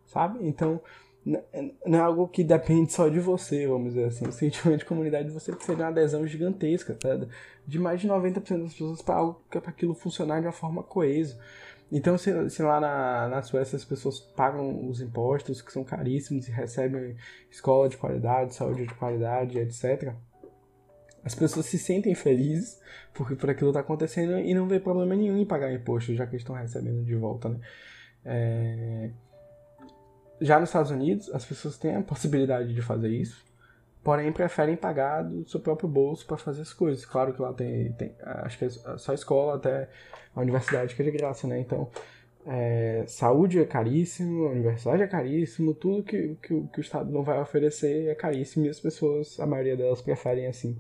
sabe? Então, não é algo que depende só de você, vamos dizer assim. O sentimento de comunidade você precisa de uma adesão gigantesca, tá? de mais de 90% das pessoas para para aquilo funcionar de uma forma coesa. Então, se, se lá na, na Suécia as pessoas pagam os impostos, que são caríssimos, e recebem escola de qualidade, saúde de qualidade, etc., as pessoas se sentem felizes porque por aquilo está acontecendo e não vê problema nenhum em pagar imposto, já que estão recebendo de volta, né? É... Já nos Estados Unidos, as pessoas têm a possibilidade de fazer isso, porém preferem pagar do seu próprio bolso para fazer as coisas. Claro que lá tem, tem, acho que é só a escola até a universidade que é de graça, né? Então, é, saúde é caríssimo, a universidade é caríssimo, tudo que, que, que, o Estado não vai oferecer é caríssimo e as pessoas, a maioria delas preferem assim.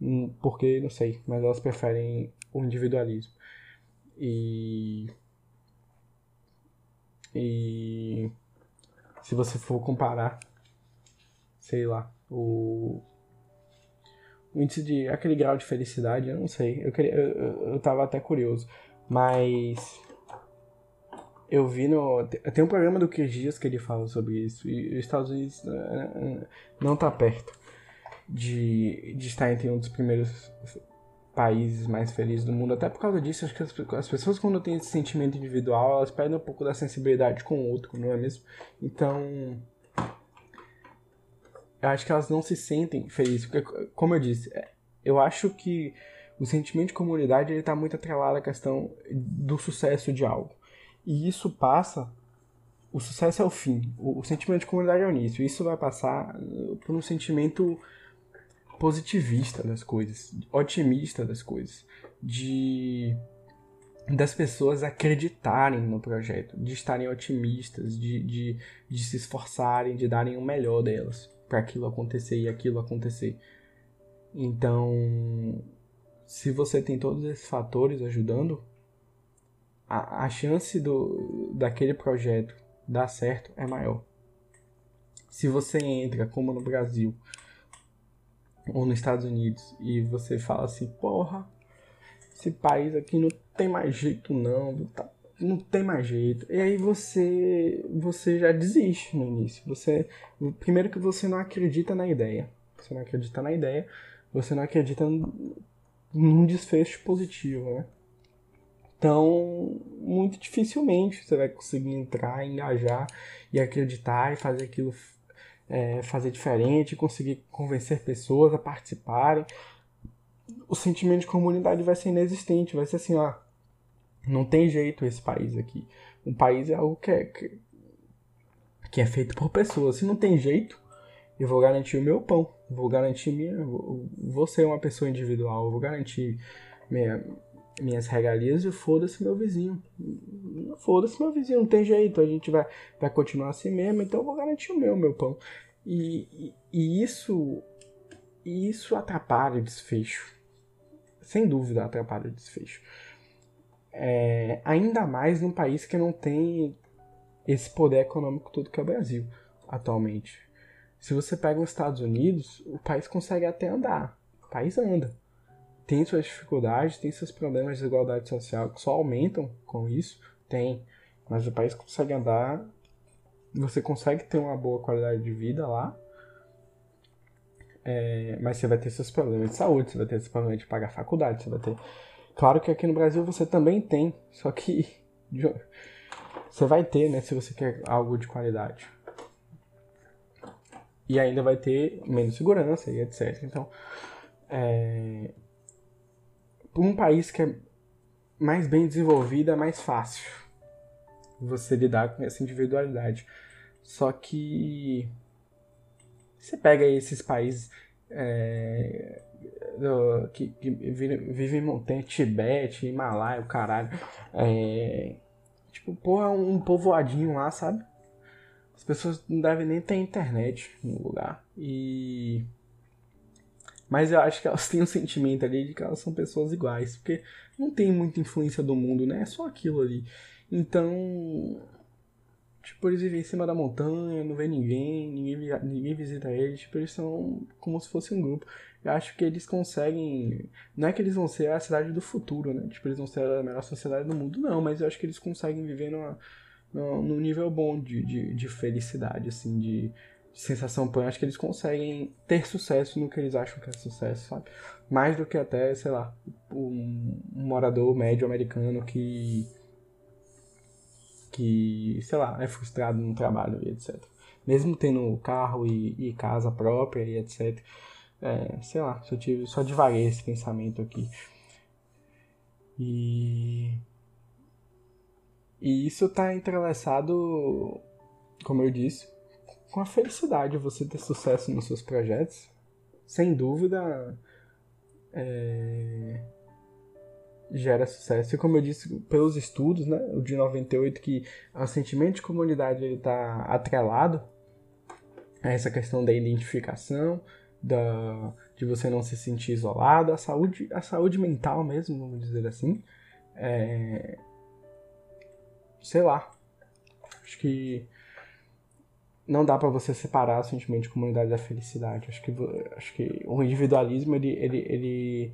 Hum, porque, não sei, mas elas preferem o individualismo. E E se você for comparar, sei lá, o, o índice de. aquele grau de felicidade, eu não sei. Eu, queria, eu, eu tava até curioso. Mas. Eu vi no. Tem um programa do Chris Dias que ele fala sobre isso. E os Estados Unidos eh, eh, não tá perto de, de estar entre um dos primeiros países mais felizes do mundo. Até por causa disso, acho que as, as, pessoas, quando têm esse sentimento individual, elas perdem um pouco da sensibilidade com o outro, não é mesmo? Então. Eu acho que elas não se sentem felizes. Porque, como eu disse, é, eu acho que o sentimento de comunidade está muito atrelado à questão do sucesso de algo. E isso passa. O sucesso é o fim. O, o sentimento de comunidade é o início. Isso vai passar por um sentimento positivista das coisas, otimista das coisas, de das pessoas acreditarem no projeto, de estarem otimistas, de, de, de se esforçarem, de darem o melhor delas para aquilo acontecer e aquilo acontecer. Então, se você tem todos esses fatores ajudando, a, a chance do, daquele projeto dar certo é maior. Se você entra, como no Brasil, ou nos Estados Unidos e você fala assim, porra, esse país aqui não tem mais jeito não, tá, não tem mais jeito. E aí você você já desiste no início. Você primeiro que você não acredita na ideia. Você não acredita na ideia, você não acredita num desfecho positivo, né? Então, muito dificilmente você vai conseguir entrar, engajar e acreditar e fazer aquilo é, fazer diferente, conseguir convencer pessoas a participarem. O sentimento de comunidade vai ser inexistente, vai ser assim, ó, não tem jeito esse país aqui. Um país é algo que é, que, que é feito por pessoas. Se não tem jeito, eu vou garantir o meu pão, vou garantir minha, vou ser uma pessoa individual, vou garantir minha, minhas regalias e foda-se meu vizinho. Foda-se meu vizinho, não tem jeito, a gente vai, vai continuar assim mesmo, então eu vou garantir o meu, meu pão. E, e, e isso, isso atrapalha o desfecho. Sem dúvida atrapalha o desfecho. É, ainda mais num país que não tem esse poder econômico todo que é o Brasil atualmente. Se você pega os Estados Unidos, o país consegue até andar. O país anda tem suas dificuldades, tem seus problemas de desigualdade social que só aumentam com isso, tem, mas o país consegue andar, você consegue ter uma boa qualidade de vida lá, é, mas você vai ter seus problemas de saúde, você vai ter seus problemas de pagar faculdade, você vai ter. Claro que aqui no Brasil você também tem, só que você vai ter, né, se você quer algo de qualidade. E ainda vai ter menos segurança e etc. Então, é, um país que é mais bem desenvolvido é mais fácil você lidar com essa individualidade. Só que você pega esses países é, do, que, que vivem em montanha, Tibete, Himalaia, o caralho. É, tipo, porra, um povoadinho lá, sabe? As pessoas não devem nem ter internet no lugar. E mas eu acho que elas têm um sentimento ali de que elas são pessoas iguais, porque não tem muita influência do mundo, né? É só aquilo ali. Então, tipo, eles vivem em cima da montanha, não vê ninguém, ninguém, ninguém visita eles, tipo, eles são como se fosse um grupo. Eu acho que eles conseguem. Não é que eles vão ser a cidade do futuro, né? Tipo, eles vão ser a melhor sociedade do mundo, não, mas eu acho que eles conseguem viver numa, num nível bom de, de, de felicidade, assim, de sensação põe, acho que eles conseguem ter sucesso no que eles acham que é sucesso, sabe? Mais do que até, sei lá, um, um morador médio americano que que, sei lá, é frustrado no trabalho e etc. Mesmo tendo carro e, e casa própria e etc. É, sei lá, só tive, só divaguei esse pensamento aqui. E e isso tá entrelaçado, como eu disse, com a felicidade você ter sucesso nos seus projetos. Sem dúvida, é, gera sucesso. E como eu disse, pelos estudos, né, o de 98, que o sentimento de comunidade está atrelado a essa questão da identificação, da, de você não se sentir isolado, a saúde, a saúde mental mesmo, vamos dizer assim. É, sei lá, Acho que não dá para você separar o sentimento de comunidade da felicidade. Acho que, acho que o individualismo, ele, ele, ele,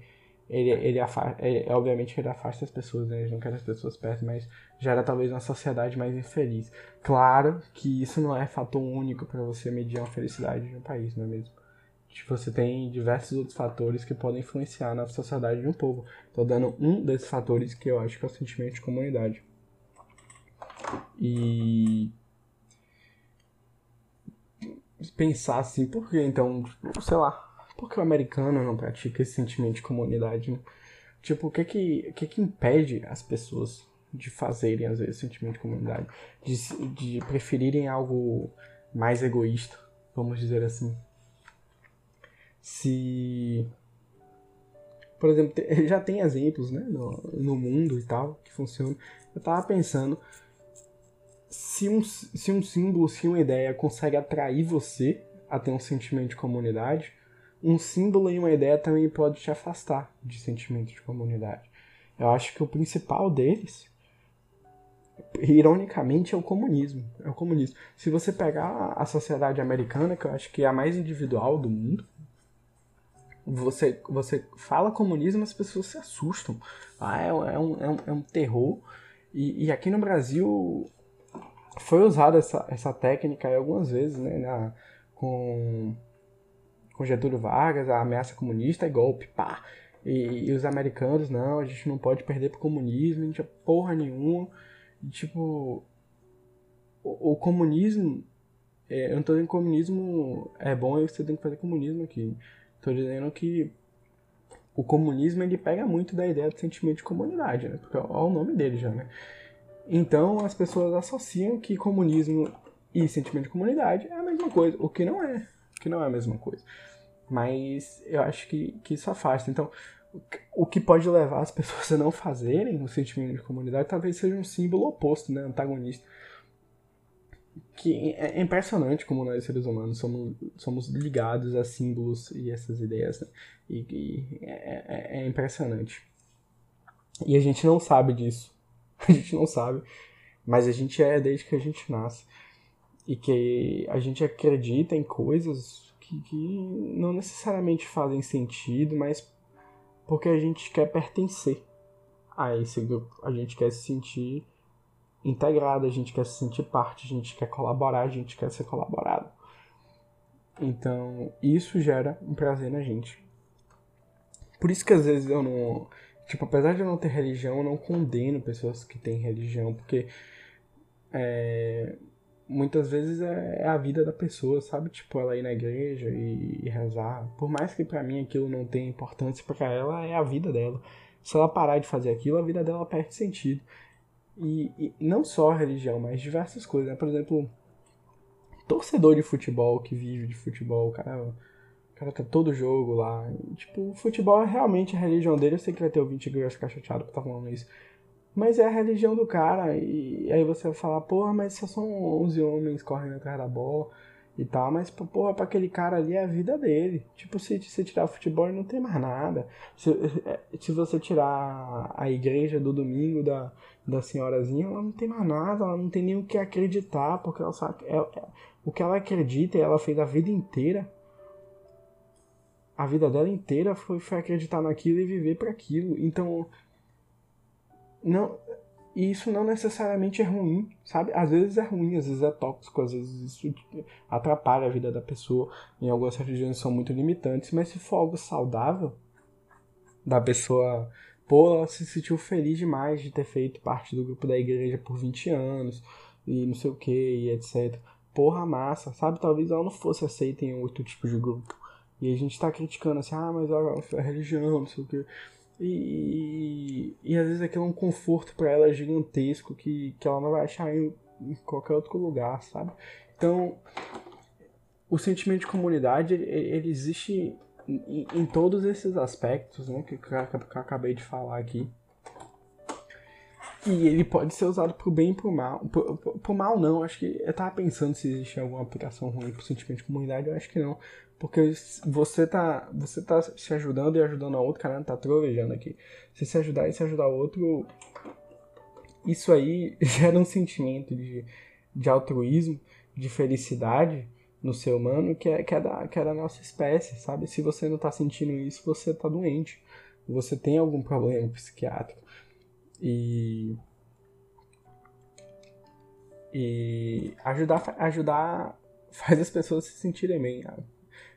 ele, ele, afasta, ele obviamente ele afasta as pessoas, né? Ele não quer as pessoas perto, mas gera talvez uma sociedade mais infeliz. Claro que isso não é fator único para você medir a felicidade de um país, não é mesmo? Tipo, você tem diversos outros fatores que podem influenciar na sociedade de um povo. Tô dando um desses fatores que eu acho que é o sentimento de comunidade. E pensar assim, por que então, tipo, sei lá, por que o americano não pratica esse sentimento de comunidade? Né? Tipo, o que que, o que que impede as pessoas de fazerem, às vezes, sentimento de comunidade? De, de preferirem algo mais egoísta, vamos dizer assim. Se. Por exemplo, já tem exemplos né, no, no mundo e tal que funcionam. Eu tava pensando se um, se um símbolo, se uma ideia consegue atrair você a ter um sentimento de comunidade, um símbolo e uma ideia também pode te afastar de sentimento de comunidade. Eu acho que o principal deles, ironicamente, é o comunismo. É o comunismo. Se você pegar a sociedade americana, que eu acho que é a mais individual do mundo, você, você fala comunismo, as pessoas se assustam. Ah, é, é, um, é, um, é um terror. E, e aqui no Brasil, foi usada essa, essa técnica algumas vezes, né? Na, com, com Getúlio Vargas, a ameaça comunista e golpe, pá. E, e, os americanos, não, a gente não pode perder pro comunismo, a gente é porra nenhuma. E, tipo, o, o comunismo, é, eu não tô dizendo que o comunismo é bom e você tem que fazer comunismo aqui. Tô dizendo que o comunismo ele pega muito da ideia do sentimento de comunidade, né? Porque olha o nome dele já, né? Então as pessoas associam que comunismo e sentimento de comunidade é a mesma coisa, o que não é, o que não é a mesma coisa. Mas eu acho que, que isso afasta. Então, o que pode levar as pessoas a não fazerem o sentimento de comunidade talvez seja um símbolo oposto, né, antagonista. Que é impressionante como nós seres humanos somos, somos ligados a símbolos e essas ideias, né? e, e é, é, é impressionante. E a gente não sabe disso. a gente não sabe, mas a gente é desde que a gente nasce. E que a gente acredita em coisas que, que não necessariamente fazem sentido, mas porque a gente quer pertencer a esse grupo. A gente quer se sentir integrado, a gente quer se sentir parte, a gente quer colaborar, a gente quer ser colaborado. Então, isso gera um prazer na gente. Por isso que às vezes eu não Tipo, apesar de eu não ter religião, eu não condeno pessoas que têm religião, porque é, muitas vezes é, é, a vida da pessoa, sabe? Tipo, ela ir na igreja e, e rezar. Por mais que para mim aquilo não tenha importância para ela, é a vida dela. Se ela parar de fazer aquilo, a vida dela perde sentido. E, e não só a religião, mas diversas coisas. Né? Por exemplo, torcedor de futebol que vive de futebol, cara cara tá todo jogo lá. Tipo, o futebol é realmente a religião dele. Eu sei que vai ter ouvinte que vai ficar chateado por estar tá falando isso. Mas é a religião do cara. E aí você vai falar, porra, mas só são 11 homens correndo atrás da bola e tal. Mas, porra, pra aquele cara ali é a vida dele. Tipo, se você tirar o futebol, ele não tem mais nada. Se, é, se você tirar a igreja do domingo da, da senhorazinha, ela não tem mais nada. Ela não tem nem o que acreditar. Porque ela sabe. É, é, o que ela acredita, ela fez a vida inteira a vida dela inteira foi, foi acreditar naquilo e viver para aquilo. Então, não, isso não necessariamente é ruim, sabe? Às vezes é ruim, às vezes é tóxico, às vezes isso atrapalha a vida da pessoa. Em algumas religiões são muito limitantes, mas se for algo saudável, da pessoa, pô, ela se sentiu feliz demais de ter feito parte do grupo da igreja por 20 anos e não sei o que, e etc. Porra, massa, sabe? Talvez ela não fosse aceita em outro tipo de grupo. E a gente tá criticando assim, ah, mas a, a religião, não sei o quê. E, e, e, às vezes aquilo é um conforto para ela gigantesco que, que ela não vai achar em, em qualquer outro lugar, sabe? Então, o sentimento de comunidade, ele, ele existe em, em, todos esses aspectos, né, que, que eu acabei de falar aqui. E ele pode ser usado pro bem e pro mal. Pro, pro, pro mal não, acho que eu tava pensando se existe alguma aplicação ruim pro sentimento de comunidade, eu acho que não. Porque você tá, você tá se ajudando e ajudando a outro, caramba, tá trovejando aqui. Se se ajudar e se ajudar o outro, isso aí gera um sentimento de, de altruísmo, de felicidade no ser humano que é, que é, da, que é da nossa espécie, sabe? Se você não está sentindo isso, você está doente. Você tem algum problema psiquiátrico. E. E ajudar, ajudar faz as pessoas se sentirem bem.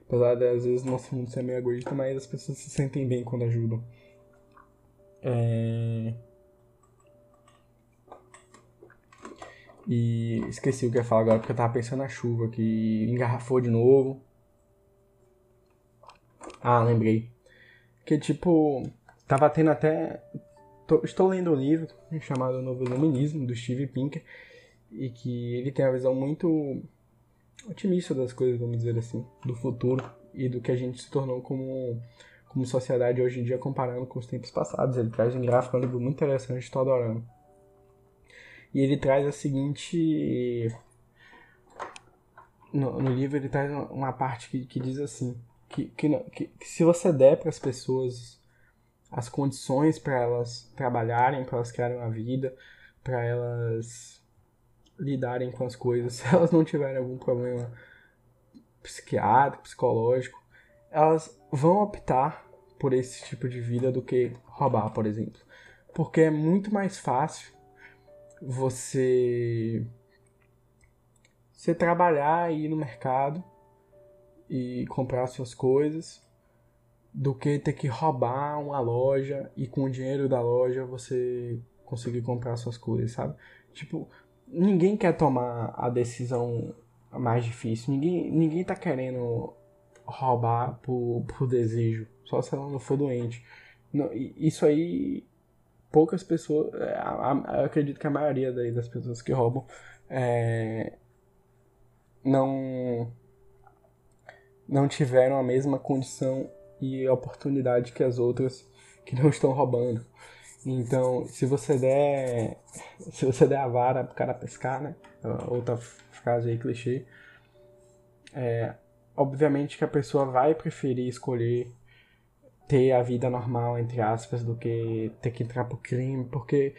Apesar de às vezes nosso mundo ser meio egoísta, mas as pessoas se sentem bem quando ajudam. É... E esqueci o que ia falar agora porque eu tava pensando na chuva que engarrafou de novo. Ah, lembrei. Que tipo, tava tendo até. Tô, estou lendo um livro chamado Novo Iluminismo, do Steve Pinker, e que ele tem uma visão muito otimista das coisas, vamos dizer assim, do futuro e do que a gente se tornou como, como sociedade hoje em dia comparando com os tempos passados. Ele traz um gráfico, um livro muito interessante, estou adorando. E ele traz a seguinte. No, no livro ele traz uma parte que, que diz assim: que, que, que, que se você der para as pessoas as condições para elas trabalharem, para elas criarem uma vida, para elas lidarem com as coisas, se elas não tiverem algum problema psiquiátrico, psicológico, elas vão optar por esse tipo de vida do que roubar, por exemplo. Porque é muito mais fácil você você trabalhar e ir no mercado e comprar suas coisas do que ter que roubar uma loja e com o dinheiro da loja você conseguir comprar suas coisas, sabe? Tipo, ninguém quer tomar a decisão mais difícil. Ninguém, ninguém tá querendo roubar por, por desejo, só se ela não for doente. Não, isso aí poucas pessoas, é, eu acredito que a maioria das pessoas que roubam é, não não tiveram a mesma condição e oportunidade que as outras que não estão roubando. Então, se você der se você der a vara pro cara pescar, né? Outra frase aí clichê. É, obviamente que a pessoa vai preferir escolher ter a vida normal, entre aspas, do que ter que entrar pro crime, porque,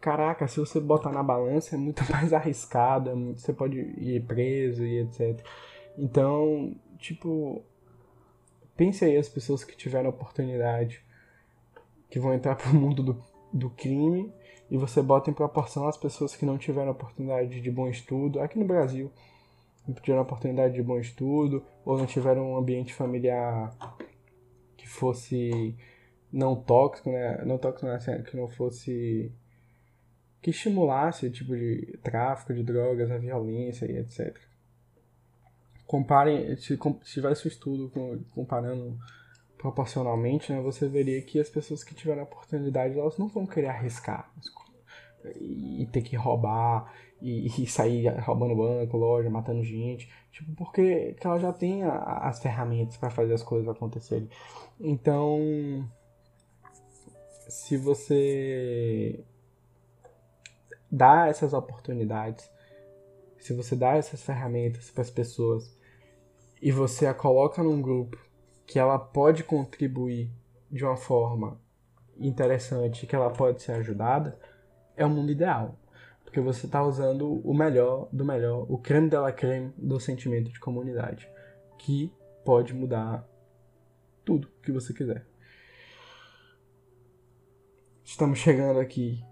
caraca, se você botar na balança é muito mais arriscado, é você pode ir preso e etc. Então, tipo, pense aí as pessoas que tiveram oportunidade, que vão entrar pro mundo do, do crime, e você bota em proporção as pessoas que não tiveram oportunidade de bom estudo, aqui no Brasil, não tiveram oportunidade de bom estudo, ou não tiveram um ambiente familiar que fosse não tóxico, né? Não tóxico, né? Assim, que não fosse. que estimulasse o tipo de tráfico de drogas, a violência e etc. Comparem, se, se tivesse um estudo comparando proporcionalmente, né, você veria que as pessoas que tiveram a oportunidade, elas não vão querer arriscar e ter que roubar e, e sair roubando banco, loja, matando gente, tipo, porque ela já tem a, as ferramentas para fazer as coisas acontecerem. Então, se você dá essas oportunidades, se você dá essas ferramentas para as pessoas e você a coloca num grupo que ela pode contribuir de uma forma interessante, que ela pode ser ajudada, é o mundo ideal. Porque você está usando o melhor do melhor, o creme de la creme do sentimento de comunidade, que pode mudar tudo que você quiser. Estamos chegando aqui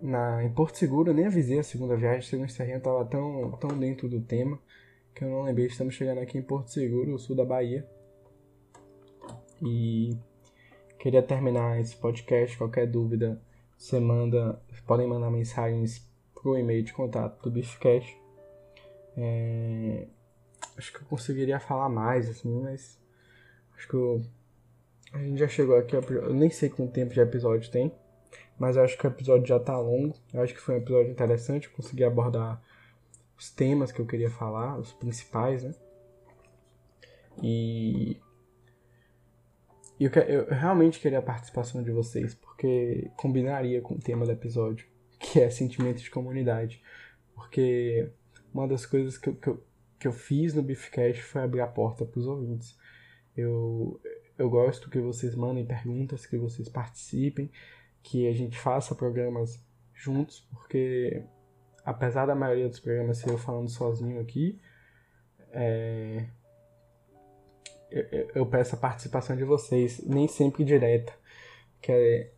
na, em Porto Seguro, nem avisei a segunda viagem, a segunda serrinha estava tão, tão dentro do tema que eu não lembrei. Estamos chegando aqui em Porto Seguro, sul da Bahia. E queria terminar esse podcast. Qualquer dúvida, você manda, podem mandar mensagens pro e-mail de contato do Beefcast. É, acho que eu conseguiria falar mais, assim, mas acho que eu, a gente já chegou aqui. Eu nem sei quanto tempo de episódio tem, mas acho que o episódio já tá longo. Eu acho que foi um episódio interessante. Eu consegui abordar os temas que eu queria falar, os principais, né? E eu, eu, realmente queria a participação de vocês, porque combinaria com o tema do episódio, que é sentimento de comunidade. Porque uma das coisas que eu, que eu, que eu fiz no Beefcast foi abrir a porta para os ouvintes. Eu, eu gosto que vocês mandem perguntas, que vocês participem, que a gente faça programas juntos, porque apesar da maioria dos programas ser eu falando sozinho aqui, é, eu, peço a participação de vocês, nem sempre direta, que é,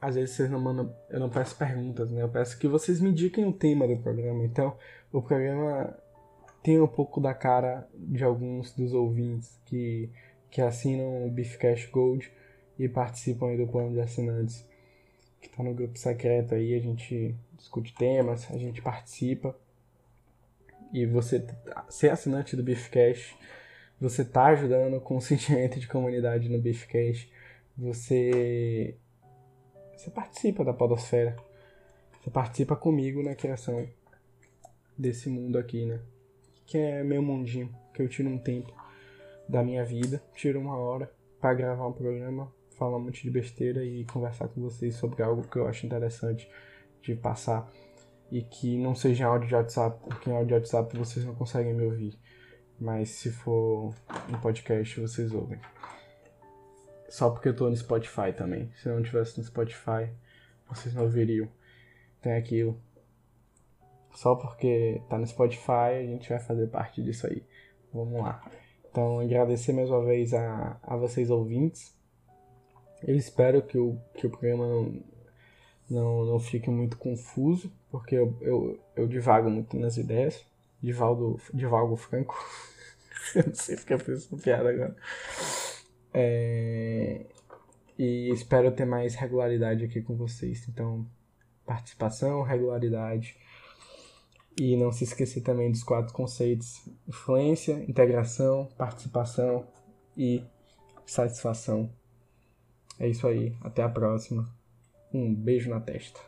às vezes vocês não mandam, eu não peço perguntas, né? Eu peço que vocês me indiquem o tema do programa. Então, o programa tem um pouco da cara de alguns dos ouvintes que, que assinam o Beefcast Gold e participam do plano de assinantes que está no grupo secreto aí, a gente discute temas, a gente participa. E você ser assinante do Beefcast, você tá ajudando com o sentimento de comunidade no Beefcast. Você você participa da podosfera. Você participa comigo na criação desse mundo aqui, né? Que é meu mundinho, que eu tiro um tempo da minha vida, tiro uma hora para gravar um programa falar um monte de besteira e conversar com vocês sobre algo que eu acho interessante de passar e que não seja áudio de WhatsApp, porque em áudio de WhatsApp vocês não conseguem me ouvir. Mas se for um podcast, vocês ouvem. Só porque eu tô no Spotify também. Se não tivesse no Spotify, vocês não ouviriam. Tem aquilo. Só porque tá no Spotify, a gente vai fazer parte disso aí. Vamos lá. Então, agradecer mais uma vez a, a vocês ouvintes eu espero que o, que o programa não, não, não fique muito confuso, porque eu, eu, eu divago muito nas ideias. Divaldo, Divalgo Franco. eu não sei porque eu fiz essa piada agora. É, e espero ter mais regularidade aqui com vocês. Então, participação, regularidade. E não se esquecer também dos quatro conceitos: influência, integração, participação e satisfação. É isso aí. Até a próxima. Um beijo na testa.